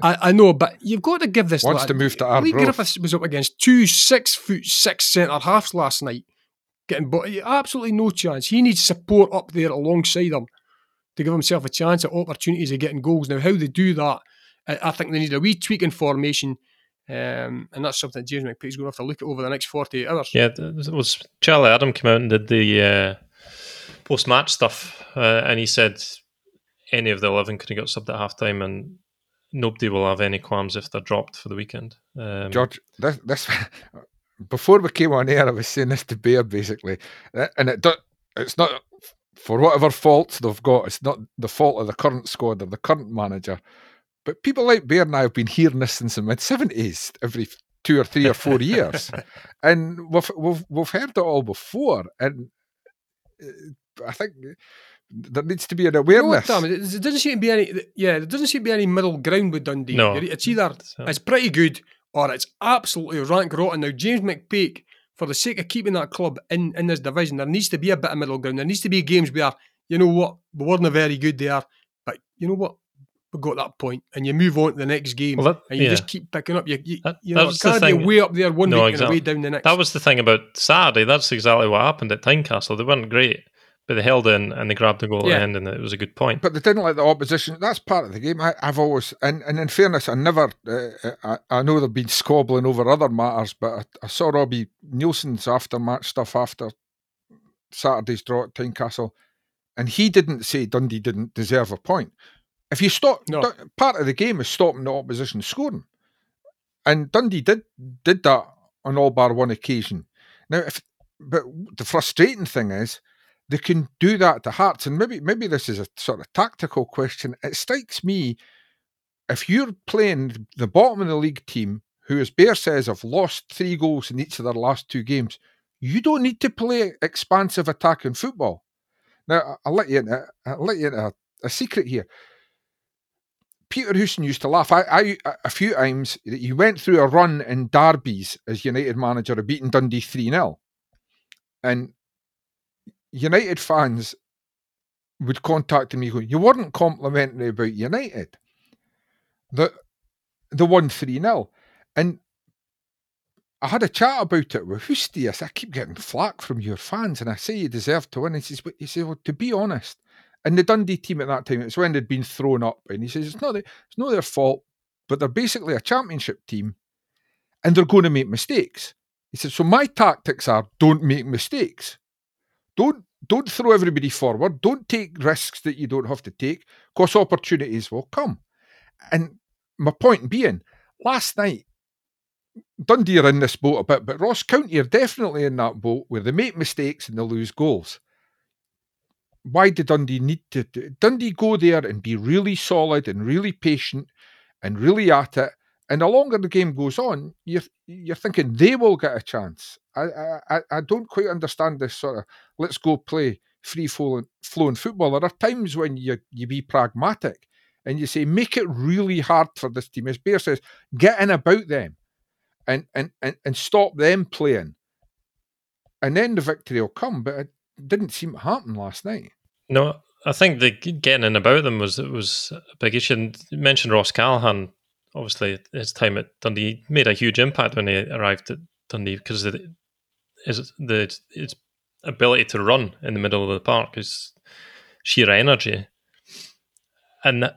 I, I, know, but you've got to give this. Wants lad, to move to Arbroath. Leigh Griffiths was up against two six foot six centre halves last night, getting but absolutely no chance. He needs support up there alongside him to give himself a chance at opportunities of getting goals. Now, how they do that, I, I think they need a wee tweak in formation. Um, and that's something that James McPake's going to have to look at over the next 48 hours. Yeah, it was Charlie Adam came out and did the uh, post match stuff, uh, and he said any of the 11 could have got subbed at halftime, and nobody will have any qualms if they're dropped for the weekend. Um, George, this, this before we came on air, I was saying this to Bear basically, and it it's not for whatever faults they've got. It's not the fault of the current squad or the current manager, but people like Bear and I have been hearing this since the mid seventies, every two or three or four years, and we've we've we've heard it all before, and uh, I think there needs to be an awareness. No, there doesn't seem to be any. Yeah, there doesn't seem to be any middle ground with Dundee. No, it's either it's pretty good or it's absolutely rank rotten. Now, James McPake, for the sake of keeping that club in in this division, there needs to be a bit of middle ground. There needs to be games where you know what we weren't very good there, but you know what we got that point, and you move on to the next game, well, that, and you yeah. just keep picking up. You, you, that, you know, it can't be way up there one no, week exactly. and way down the next. That was the thing about Saturday. That's exactly what happened at Tynecastle. They weren't great but they held in and they grabbed the goal yeah. at the end, and it was a good point. But they didn't let the opposition. That's part of the game. I, have always, and, and in fairness, I never. Uh, I, I, know they've been squabbling over other matters, but I, I saw Robbie Neilson's after-match stuff after Saturday's draw at Tynecastle, and he didn't say Dundee didn't deserve a point. If you stop, no. part of the game is stopping the opposition scoring, and Dundee did did that on all bar one occasion. Now, if but the frustrating thing is they can do that to Hearts. And maybe maybe this is a sort of tactical question. It strikes me if you're playing the bottom of the league team, who, as Bear says, have lost three goals in each of their last two games, you don't need to play expansive attacking football. Now, I'll let you in. I'll let you in a, a secret here. Peter Houston used to laugh. I, I, a few times that he went through a run in derbies as United manager of beating Dundee 3 0. And United fans would contact me going, You weren't complimentary about United. The the one 3 0. And I had a chat about it with Hustius. I keep getting flack from your fans, and I say you deserve to win. And he says, he says, well, to be honest, and the Dundee team at that time, it's when they'd been thrown up, and he says it's not it's not their fault, but they're basically a championship team, and they're going to make mistakes. He said, so my tactics are don't make mistakes. Don't don't throw everybody forward. Don't take risks that you don't have to take, because opportunities will come. And my point being, last night, Dundee are in this boat a bit, but Ross County are definitely in that boat where they make mistakes and they lose goals. Why did Dundee need to? Dundee go there and be really solid and really patient and really at it and the longer the game goes on, you're you're thinking they will get a chance. I I, I don't quite understand this sort of let's go play free flowing, flowing football. There are times when you you be pragmatic and you say make it really hard for this team. As Bear says, get in about them and and and, and stop them playing. And then the victory will come. But it didn't seem to happen last night. No, I think the getting in about them was was a big issue. And you mentioned Ross Callachan. Obviously, his time at Dundee made a huge impact when he arrived at Dundee because the his the his ability to run in the middle of the park is sheer energy, and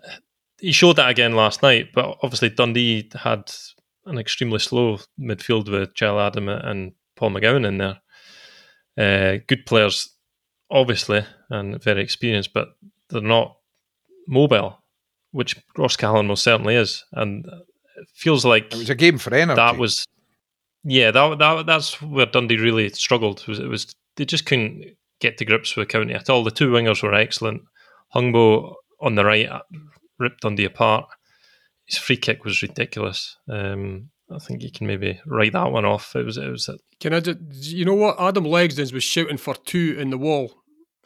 he showed that again last night. But obviously, Dundee had an extremely slow midfield with Charlie Adam and Paul McGowan in there. Uh, good players, obviously, and very experienced, but they're not mobile, which Ross Callachan most certainly is. And it feels like it was a game for energy. That was, yeah, that, that that's where Dundee really struggled. Was it was they just couldn't get to grips with County at all. The two wingers were excellent. Hungbo on the right ripped Dundee apart. His free kick was ridiculous. Um, I think you can maybe write that one off. It was it was. A, can I just, you know what? Adam Legzdins was shouting for two in the wall,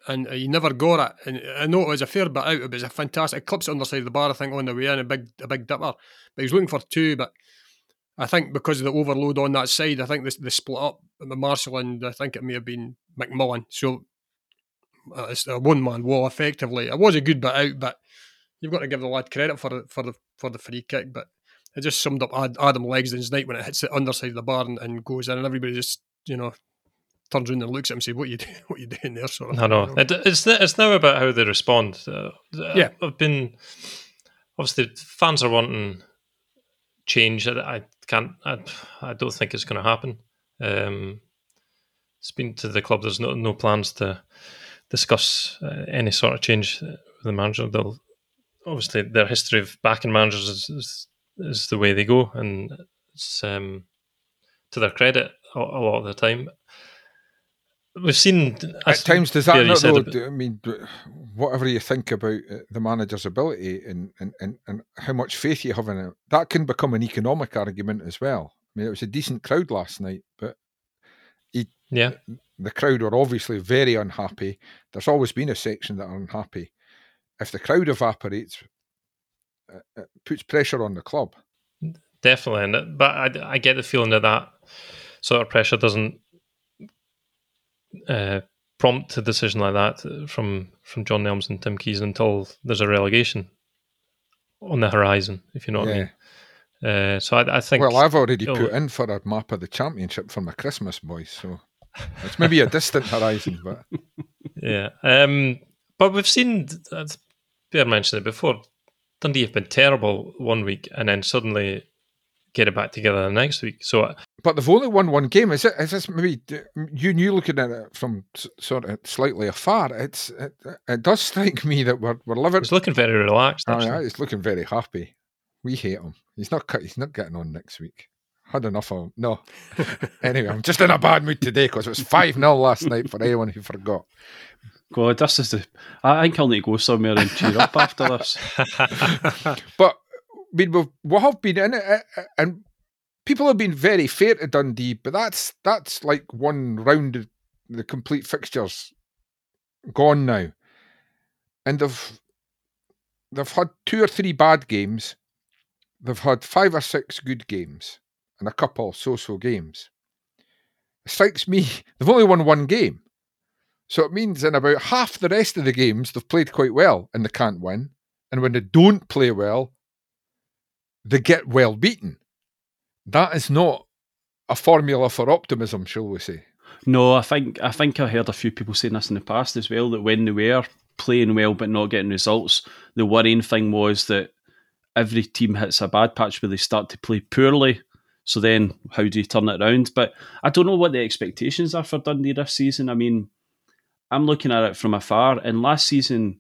and he never got it. And I know it was a fair bit out, but it was a fantastic. Clips on the side of the bar, I think, on the way in, a big a big dipper. But he was looking for two, but I think because of the overload on that side, I think they split up. The Marshall and I think it may have been McMullen. So uh, it's a one man wall effectively. It was a good bit out, but you've got to give the lad credit for the, for the for the free kick. But it just summed up Adam Legzdin's night when it hits the underside of the bar and, and goes in, and everybody just you know turns around and looks at him and says, "What you do? What you doing there?" Sort of. I know. It, it's it's now about how they respond. Uh, yeah, I've been obviously fans are wanting change. I, I can't. I, I don't think it's going to happen. Um, it's been to the club. There's no no plans to discuss uh, any sort of change with the manager. They'll obviously their history of backing managers is, is, is the way they go, and it's um, to their credit a, a, lot of the time. We've seen at times. Does that not? Though, about, I mean, whatever you think about uh, the manager's ability and, and, and, and how much faith you have in it, that can become an economic argument as well. I mean, it was a decent crowd last night, but he, yeah, the crowd were obviously very unhappy. There's always been a section that are unhappy if the crowd evaporates, it puts pressure on the club. Definitely, uh, but I, I get the feeling that that sort of pressure doesn't uh, prompt a decision like that from from John Nelms and Tim Keyes until there's a relegation on the horizon, if you know what yeah. I mean. Uh, so I, I, think. Well, I've already put in for a map of the championship for my Christmas boys, so it's maybe a distant horizon, but yeah. Um, but we've seen, Bear mentioned it before, Dundee have been terrible one week and then suddenly get it back together the next week. So, but they've only won one game. Is it? Is this maybe you? You looking at it from sort of slightly afar? It's it, it does strike me that we're we're living. He's looking very relaxed. Oh, yeah, he's looking very happy. We hate him. He's not. He's not getting on next week. Had enough of him. No. anyway, I'm just in a bad mood today because it was five 0 last night for anyone who forgot. God, this is the. I think I'll need to go somewhere and cheer up after this. but I mean, we've, we have been in it, and people have been very fair to Dundee, but that's that's like one round of the complete fixtures gone now, and they've they've had two or three bad games, they've had five or six good games, and a couple so-so games. It strikes me they've only won one game. So it means in about half the rest of the games, they've played quite well and they can't win. And when they don't play well, they get well beaten. That is not a formula for optimism, shall we say? No, I think I think I heard a few people saying this in the past as well. That when they were playing well but not getting results, the worrying thing was that every team hits a bad patch where they start to play poorly. So then, how do you turn it around? But I don't know what the expectations are for Dundee this season. I mean, I'm looking at it from afar. And last season,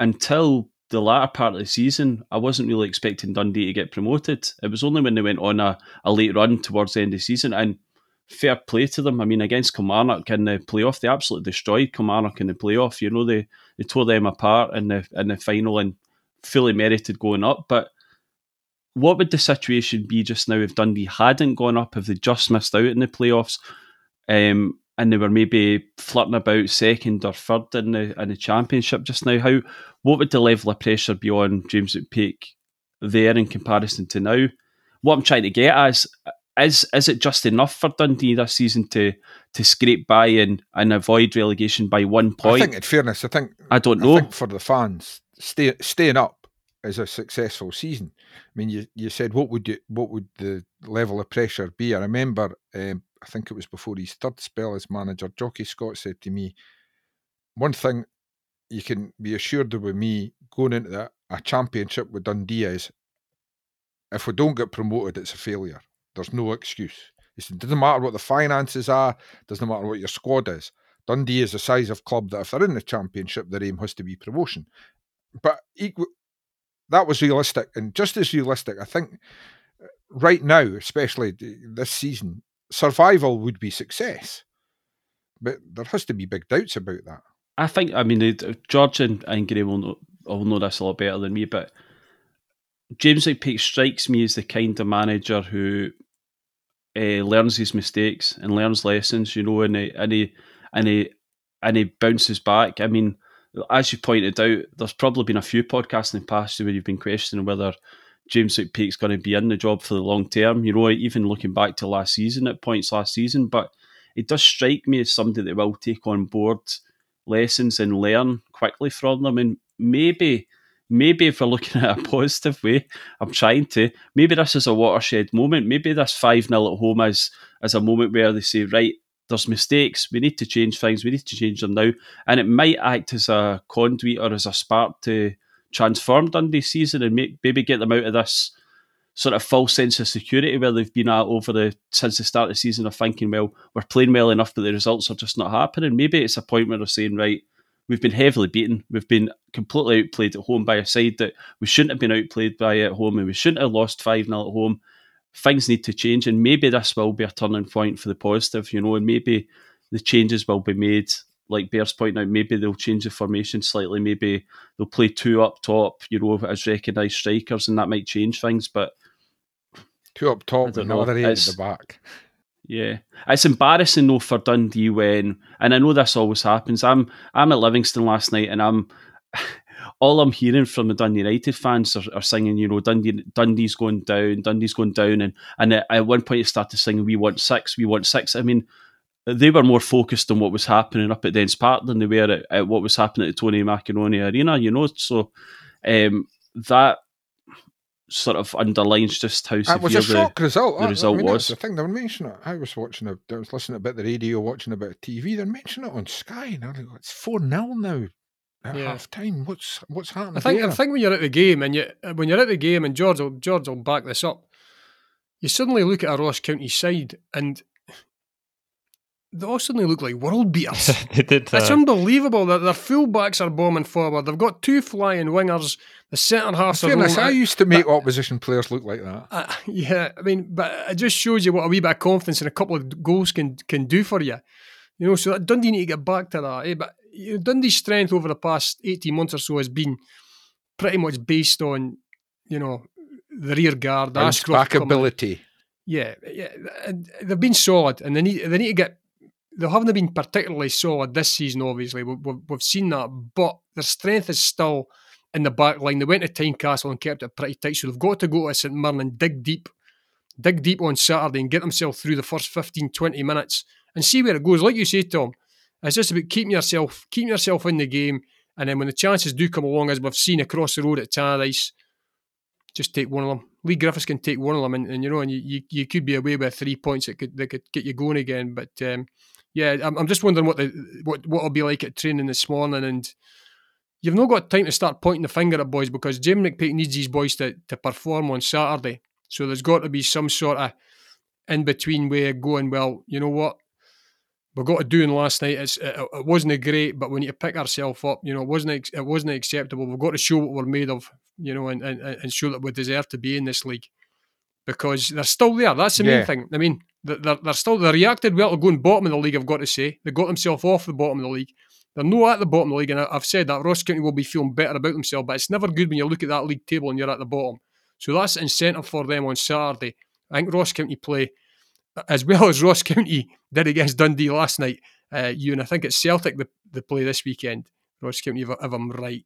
until the latter part of the season, I wasn't really expecting Dundee to get promoted. It was only when they went on a, a late run towards the end of the season. And fair play to them. I mean, against Kilmarnock in the playoff, they absolutely destroyed Kilmarnock in the playoff. You know, they, they tore them apart in the in the final and fully merited going up. But what would the situation be just now if Dundee hadn't gone up, if they just missed out in the playoffs? Um, and they were maybe flirting about second or third in the in the championship just now. How what would the level of pressure be on James McPake there in comparison to now? What I'm trying to get at is is is it just enough for Dundee this season to to scrape by and, and avoid relegation by one point? I think, in fairness, I think I don't know. I for the fans, stay, staying up is a successful season. I mean, you, you said what would you what would the level of pressure be? I remember, um, I think it was before his third spell as manager, Jocky Scott said to me, one thing you can be assured of with me going into the, a championship with Dundee is if we don't get promoted, it's a failure. There's no excuse. It doesn't matter what the finances are, doesn't matter what your squad is. Dundee is the size of club that if they're in the championship, their aim has to be promotion. But equal, that was realistic, and just as realistic, I think uh, right now, especially this season, survival would be success. But there has to be big doubts about that. I think, I mean, George and, and Graham will know, will know this a lot better than me, but James McPake strikes me as the kind of manager who uh, learns his mistakes and learns lessons, you know, and he, and he and he and he bounces back. I mean, as you pointed out, there's probably been a few podcasts in the past where you've been questioning whether James McPake's going to be in the job for the long term. You know, even looking back to last season at points last season, but it does strike me as somebody that will take on board lessons and learn quickly from them, and maybe maybe if we're looking at a positive way, I'm trying to. Maybe this is a watershed moment. Maybe this 5 0 at home is, is a moment where they say, right, there's mistakes. We need to change things. We need to change them now. And it might act as a conduit or as a spark to transform Dundee season and make, maybe get them out of this sort of false sense of security where they've been at over the since the start of the season of thinking, well, we're playing well enough, but the results are just not happening. Maybe it's a point where they're saying, right, we've been heavily beaten. We've been completely outplayed at home by a side that we shouldn't have been outplayed by at home, and we shouldn't have lost 5 0 at home. Things need to change, and maybe this will be a turning point for the positive, you know, and maybe the changes will be made. Like Bears point out, maybe they'll change the formation slightly. Maybe they'll play two up top, you know, as recognised strikers, and that might change things. But two up top another eight at the back. Yeah, it's embarrassing though for Dundee when, and I know this always happens. I'm I'm at Livingston last night, and I'm all I'm hearing from the Dundee United fans are, are singing, you know, Dundee Dundee's going down, Dundee's going down, and and at, one point it started singing, "We want six, we want six. I mean, they were more focused on what was happening up at Dens Park than they were at, at what was happening at the Tony Macaroni Arena, you know. So um, that sort of underlines just how severe was a shock the, result. The result I mean, was. the thing they were mentioning it. I was watching it. I was listening about the radio, watching about TV. They're mentioning it on Sky, and I like, it's four 0 now at yeah. half time. What's what's happening? I think there? I think when you're at the game and you when you're at the game and George will, George will back this up. You suddenly look at a Ross County side and they all suddenly look like world beaters. they did. Uh... It's unbelievable that their fullbacks are bombing forward. They've got two flying wingers. The centre half. Fairness, I used to make but, opposition players look like that. Uh, yeah, I mean, but it just shows you what a wee bit of confidence and a couple of goals can can do for you. You know, so that Dundee need to get back to that. Eh? But you know, Dundee's strength over the past eighteen months or so has been pretty much based on you know the rear guard, the back ability. Yeah, yeah, they've been solid, and they need they need to get they haven't been particularly solid this season, obviously. We've, we've, seen that, but their strength is still in the back line. They went to Tynecastle and kept it pretty tight, so they've got to go to St Mirren and dig deep, dig deep on Saturday and get themselves through the first 15, 20 minutes and see where it goes. Like you say, Tom, it's just about keeping yourself, keeping yourself in the game, and then when the chances do come along, as we've seen across the road at Tannadice, just take one of them. Leigh Griffiths can take one of them, and, and you know, and you, you, you could be away with three points that could that could get you going again. But um, yeah, I'm, I'm just wondering what the what what it'll be like at training this morning, and you've not got time to start pointing the finger at boys because Jim McPake needs these boys to to perform on Saturday. So there's got to be some sort of in between way of going. Well, you know what, we got to do in last night. It's it, it wasn't a great, but we need to pick ourselves up. You know, it wasn't it wasn't acceptable. We've got to show what we're made of. You know, and and, and show that we deserve to be in this league because they're still there. That's the yeah. main thing. I mean, they're, they're still they reacted well to going bottom of the league. I've got to say they got themselves off the bottom of the league. They're not at the bottom of the league, and I've said that Ross County will be feeling better about themselves. But it's never good when you look at that league table and you're at the bottom. So that's incentive for them on Saturday. I think Ross County play as well as Ross County did against Dundee last night. Uh, you and I think it's Celtic the, the play this weekend. Ross County, if, if I'm right.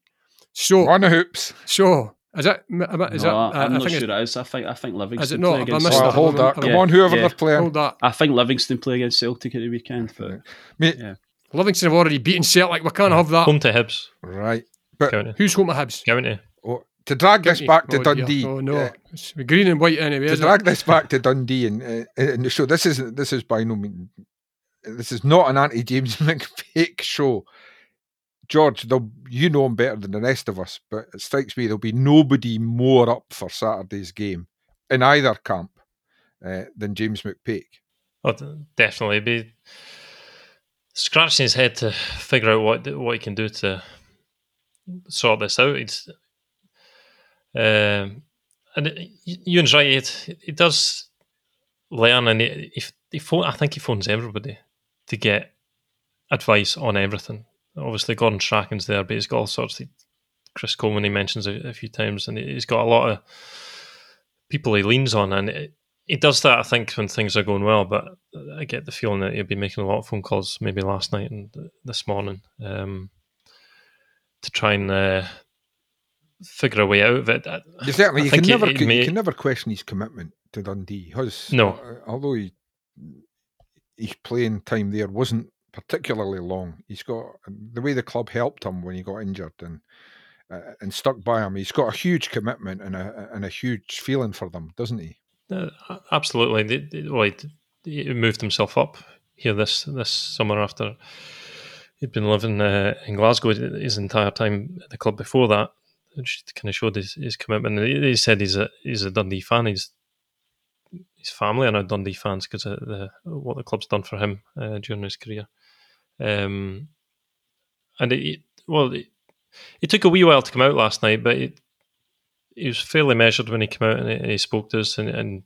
So one hoops. So Is it? Is no, that? uh, I'm I not think sure it's- it is. I think I think Livingston not? play Have I against. missed Oh, hold that. Come Yeah, on, whoever yeah. they're playing. Hold that. I think Livingston play against Celtic at the weekend. But Mate, Yeah. Livingston have already beaten Celtic. We can't have that. Home to Hibs. Right. But County. Who's home to Hibs? County. oh, to drag this back to Oh, dear. Dundee. Oh no, uh, it's green and white anyway. to Isn't drag it? this back to Dundee and, uh, and so this is this is by no means this is not an anti James McPake show. George, you know him better than the rest of us, but it strikes me there'll be nobody more up for Saturday's game in either camp uh, than James McPake. Oh, definitely be scratching his head to figure out what what he can do to sort this out. It's, um, and it, Ewan's right. It, it does learn, and he, he, I think he phones everybody to get advice on everything. Obviously, Gordon Strachan's there, but he's got all sorts. Of, Chris Coleman he mentions a, a few times, and he's got a lot of people he leans on, and it, he does that, I think, when things are going well. But I get the feeling that he'll be making a lot of phone calls, maybe last night and this morning, um, to try and uh, figure a way out of it. I- You certainly you can think he- never he you can never question his commitment to Dundee. Has No. uh, although he, his playing time there wasn't particularly long. He's got the way the club helped him when he got injured and uh, and stuck by him. He's got a huge commitment and a and a huge feeling for them, doesn't he? Uh, absolutely. The- the- Well, he, moved himself up here this this summer after he'd been living uh, in Glasgow his entire time at the club before that, which kind of showed his, his commitment. He, he said he's a he's a Dundee fan. He's his family are now Dundee fans because of the, what the club's done for him uh, during his career. Um, and it, well, it, it took a wee while to come out last night, but it, he was fairly measured when he came out and he, spoke to us and, and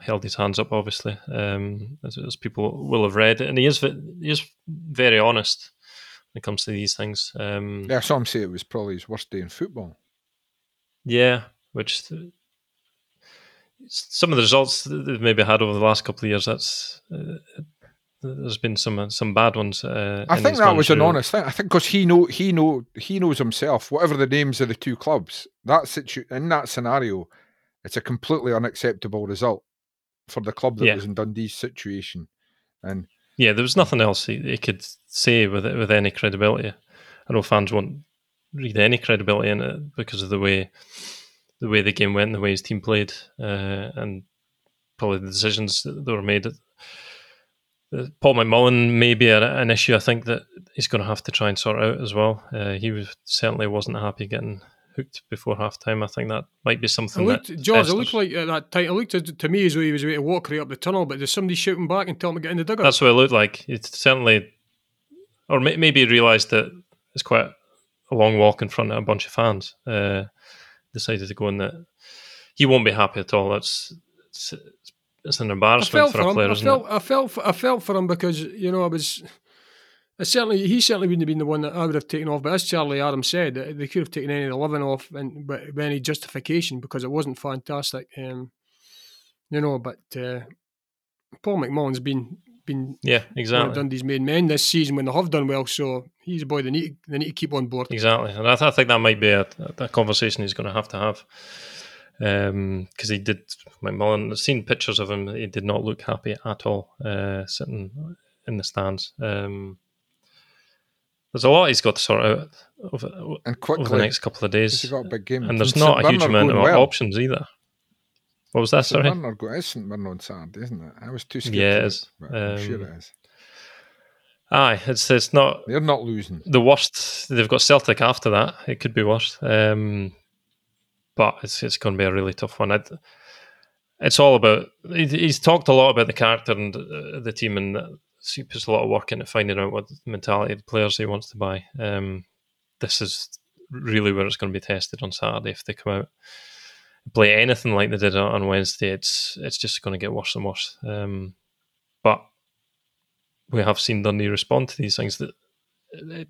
held his hands up, obviously, um, as, as people will have read. And he is he is very honest when it comes to these things. Um, Yeah, some say it was probably his worst day in football. yeah, which some of the results that they've maybe had over the last couple of years, that's uh, there's been some some bad ones. Uh, I think that was an honest thing. I think because he know he know he knows himself. Whatever the names of the two clubs, that situ- in that scenario, it's a completely unacceptable result for the club that Yeah. was in Dundee's situation. And Yeah, there was nothing else he, he could say with with any credibility. I know fans won't read any credibility in it because of the way the way the game went, and the way his team played, uh, and probably the decisions that that were made. Uh, Paul McMullen may be a, an issue. I think that he's going to have to try and sort out as well. Uh, he was, certainly wasn't happy getting hooked before half time. I think that might be something looked, that George, it festers. looked like at that time. It looked to, to me as though he was about to walk right up the tunnel, but there's somebody shouting back and telling him to get in the dugout. That's what it looked like. It certainly, or may, maybe he realised that it's quite a long walk in front of a bunch of fans. Uh, decided to go in that. He won't be happy at all. That's it's, an I embarrassment for for a player, I isn't felt, it? I felt, for, I felt for him because you know I was. I certainly, he certainly wouldn't have been the one that I would have taken off. But as Charlie Adams said, they could have taken any of the eleven off, and but with any justification because it wasn't fantastic. Um, you know, but uh, Paul McMullen's been been Yeah, exactly, Dundee's main men this season when they have done well. So he's a boy they need they need to keep on board. exactly. And I, th- I think that might be a, a conversation he's going to have to have because he did. McMullen, I've seen pictures of him. He did not look happy at all uh, sitting in the stands. Um, there's a lot he's got to sort out over, and over the next couple of days. he's got a big game. and there's St. not a huge Bernard amount of well. options either. What was that? St. Sorry. Bernard it's St. Bernard on Saturday, isn't it? I was too scared. Yeah, it is. sure Um, it is. Aye, it's it's not They're not losing. the worst. They've got Celtic after that. It could be worse. Um, but it's it's going to be a really tough one. I'd, it's all about. He's talked a lot about the character and uh, the team, and uh, he puts a lot of work into finding out what mentality of the players he wants to buy. Um, this is really where it's going to be tested on Saturday if they come out play anything like they did on Wednesday. It's it's just going to get worse and worse. Um, but we have seen Dundee respond to these things. That it,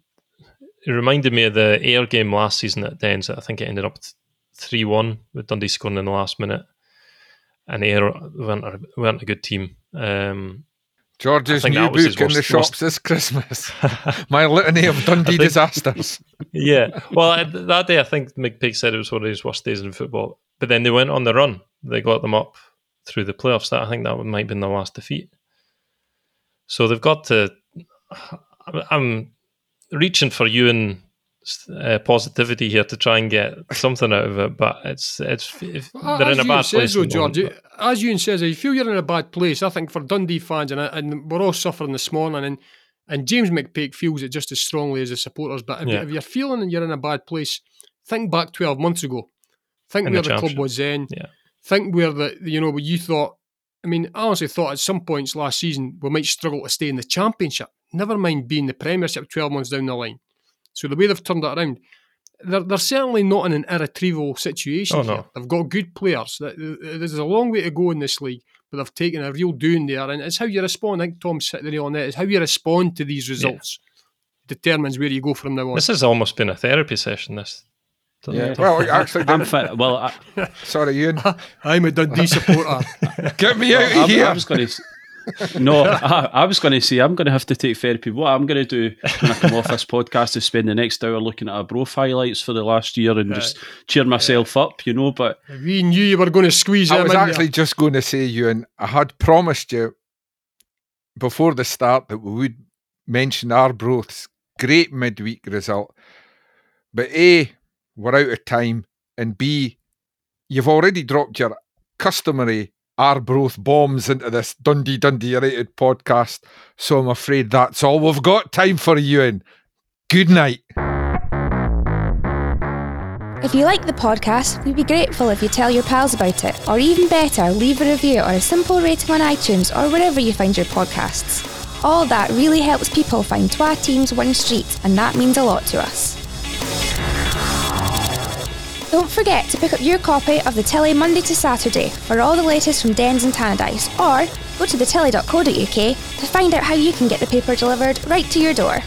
it reminded me of the Ayr game last season at Dens. I think it ended up three one with Dundee scoring in the last minute, and they weren't a, weren't a good team. Um, George's new book in the shops worst- this Christmas. My litany of Dundee think- disasters. yeah. Well, I, that day I think McPake said it was one of his worst days in football. But then they went on the run. They got them up through the playoffs. That I think that might have been the last defeat. So they've got to. I'm- I'm reaching for you and uh, positivity here to try and get something out of it, but it's it's if they're as in a bad says, place. though, at the moment, George, as Ewan says, if you feel you're in a bad place, I think for Dundee fans, and, and we're all suffering this morning, and, and James McPake feels it just as strongly as the supporters. But if, Yeah. if you're feeling that you're in a bad place, think back 12 months ago. Think In where the, club was then. Yeah. Think where the you know what you thought. I mean, I honestly thought at some points last season we might struggle to stay in the championship. Never mind being the Premiership 12 months down the line. So the way they've turned it around, they're, they're certainly not in an irretrievable situation. Oh, no. here. They've got good players. Th- th- There's a long way to go in this league, but they've taken a real doing there. And it's how you respond. I think Tom's hit the nail on that. It's how you respond to these results determines where you go from now on. this has almost been a therapy session. This. Yeah. Well, actually, I'm fit. Well, I, sorry, Ian. I'm a Dundee supporter. Get me out I, of here. I was going to. No, I, I was going to say I'm going to have to take therapy. What I'm going to do when I come off this podcast is spend the next hour looking at Arbroath highlights for the last year and just cheer myself up, you know. But we knew you were going to squeeze I was actually there. just going to say, you and I had promised you before the start that we would mention Arbroath's great midweek result. But A, we're out of time, and B, you've already dropped your customary Arbroath bombs into this Dundee Dundee United podcast. So I'm afraid that's all we've got time for, you. Ewan. Good night. If you like the podcast, we'd be grateful if you tell your pals about it, or even better, leave a review or a simple rating on iTunes or wherever you find your podcasts. All that really helps people find Twa Teams One Street, and that means a lot to us. Don't forget to pick up your copy of the Telly Monday to Saturday for all the latest from Dens and Tannadice, or go to thetelly.co.uk to find out how you can get the paper delivered right to your door.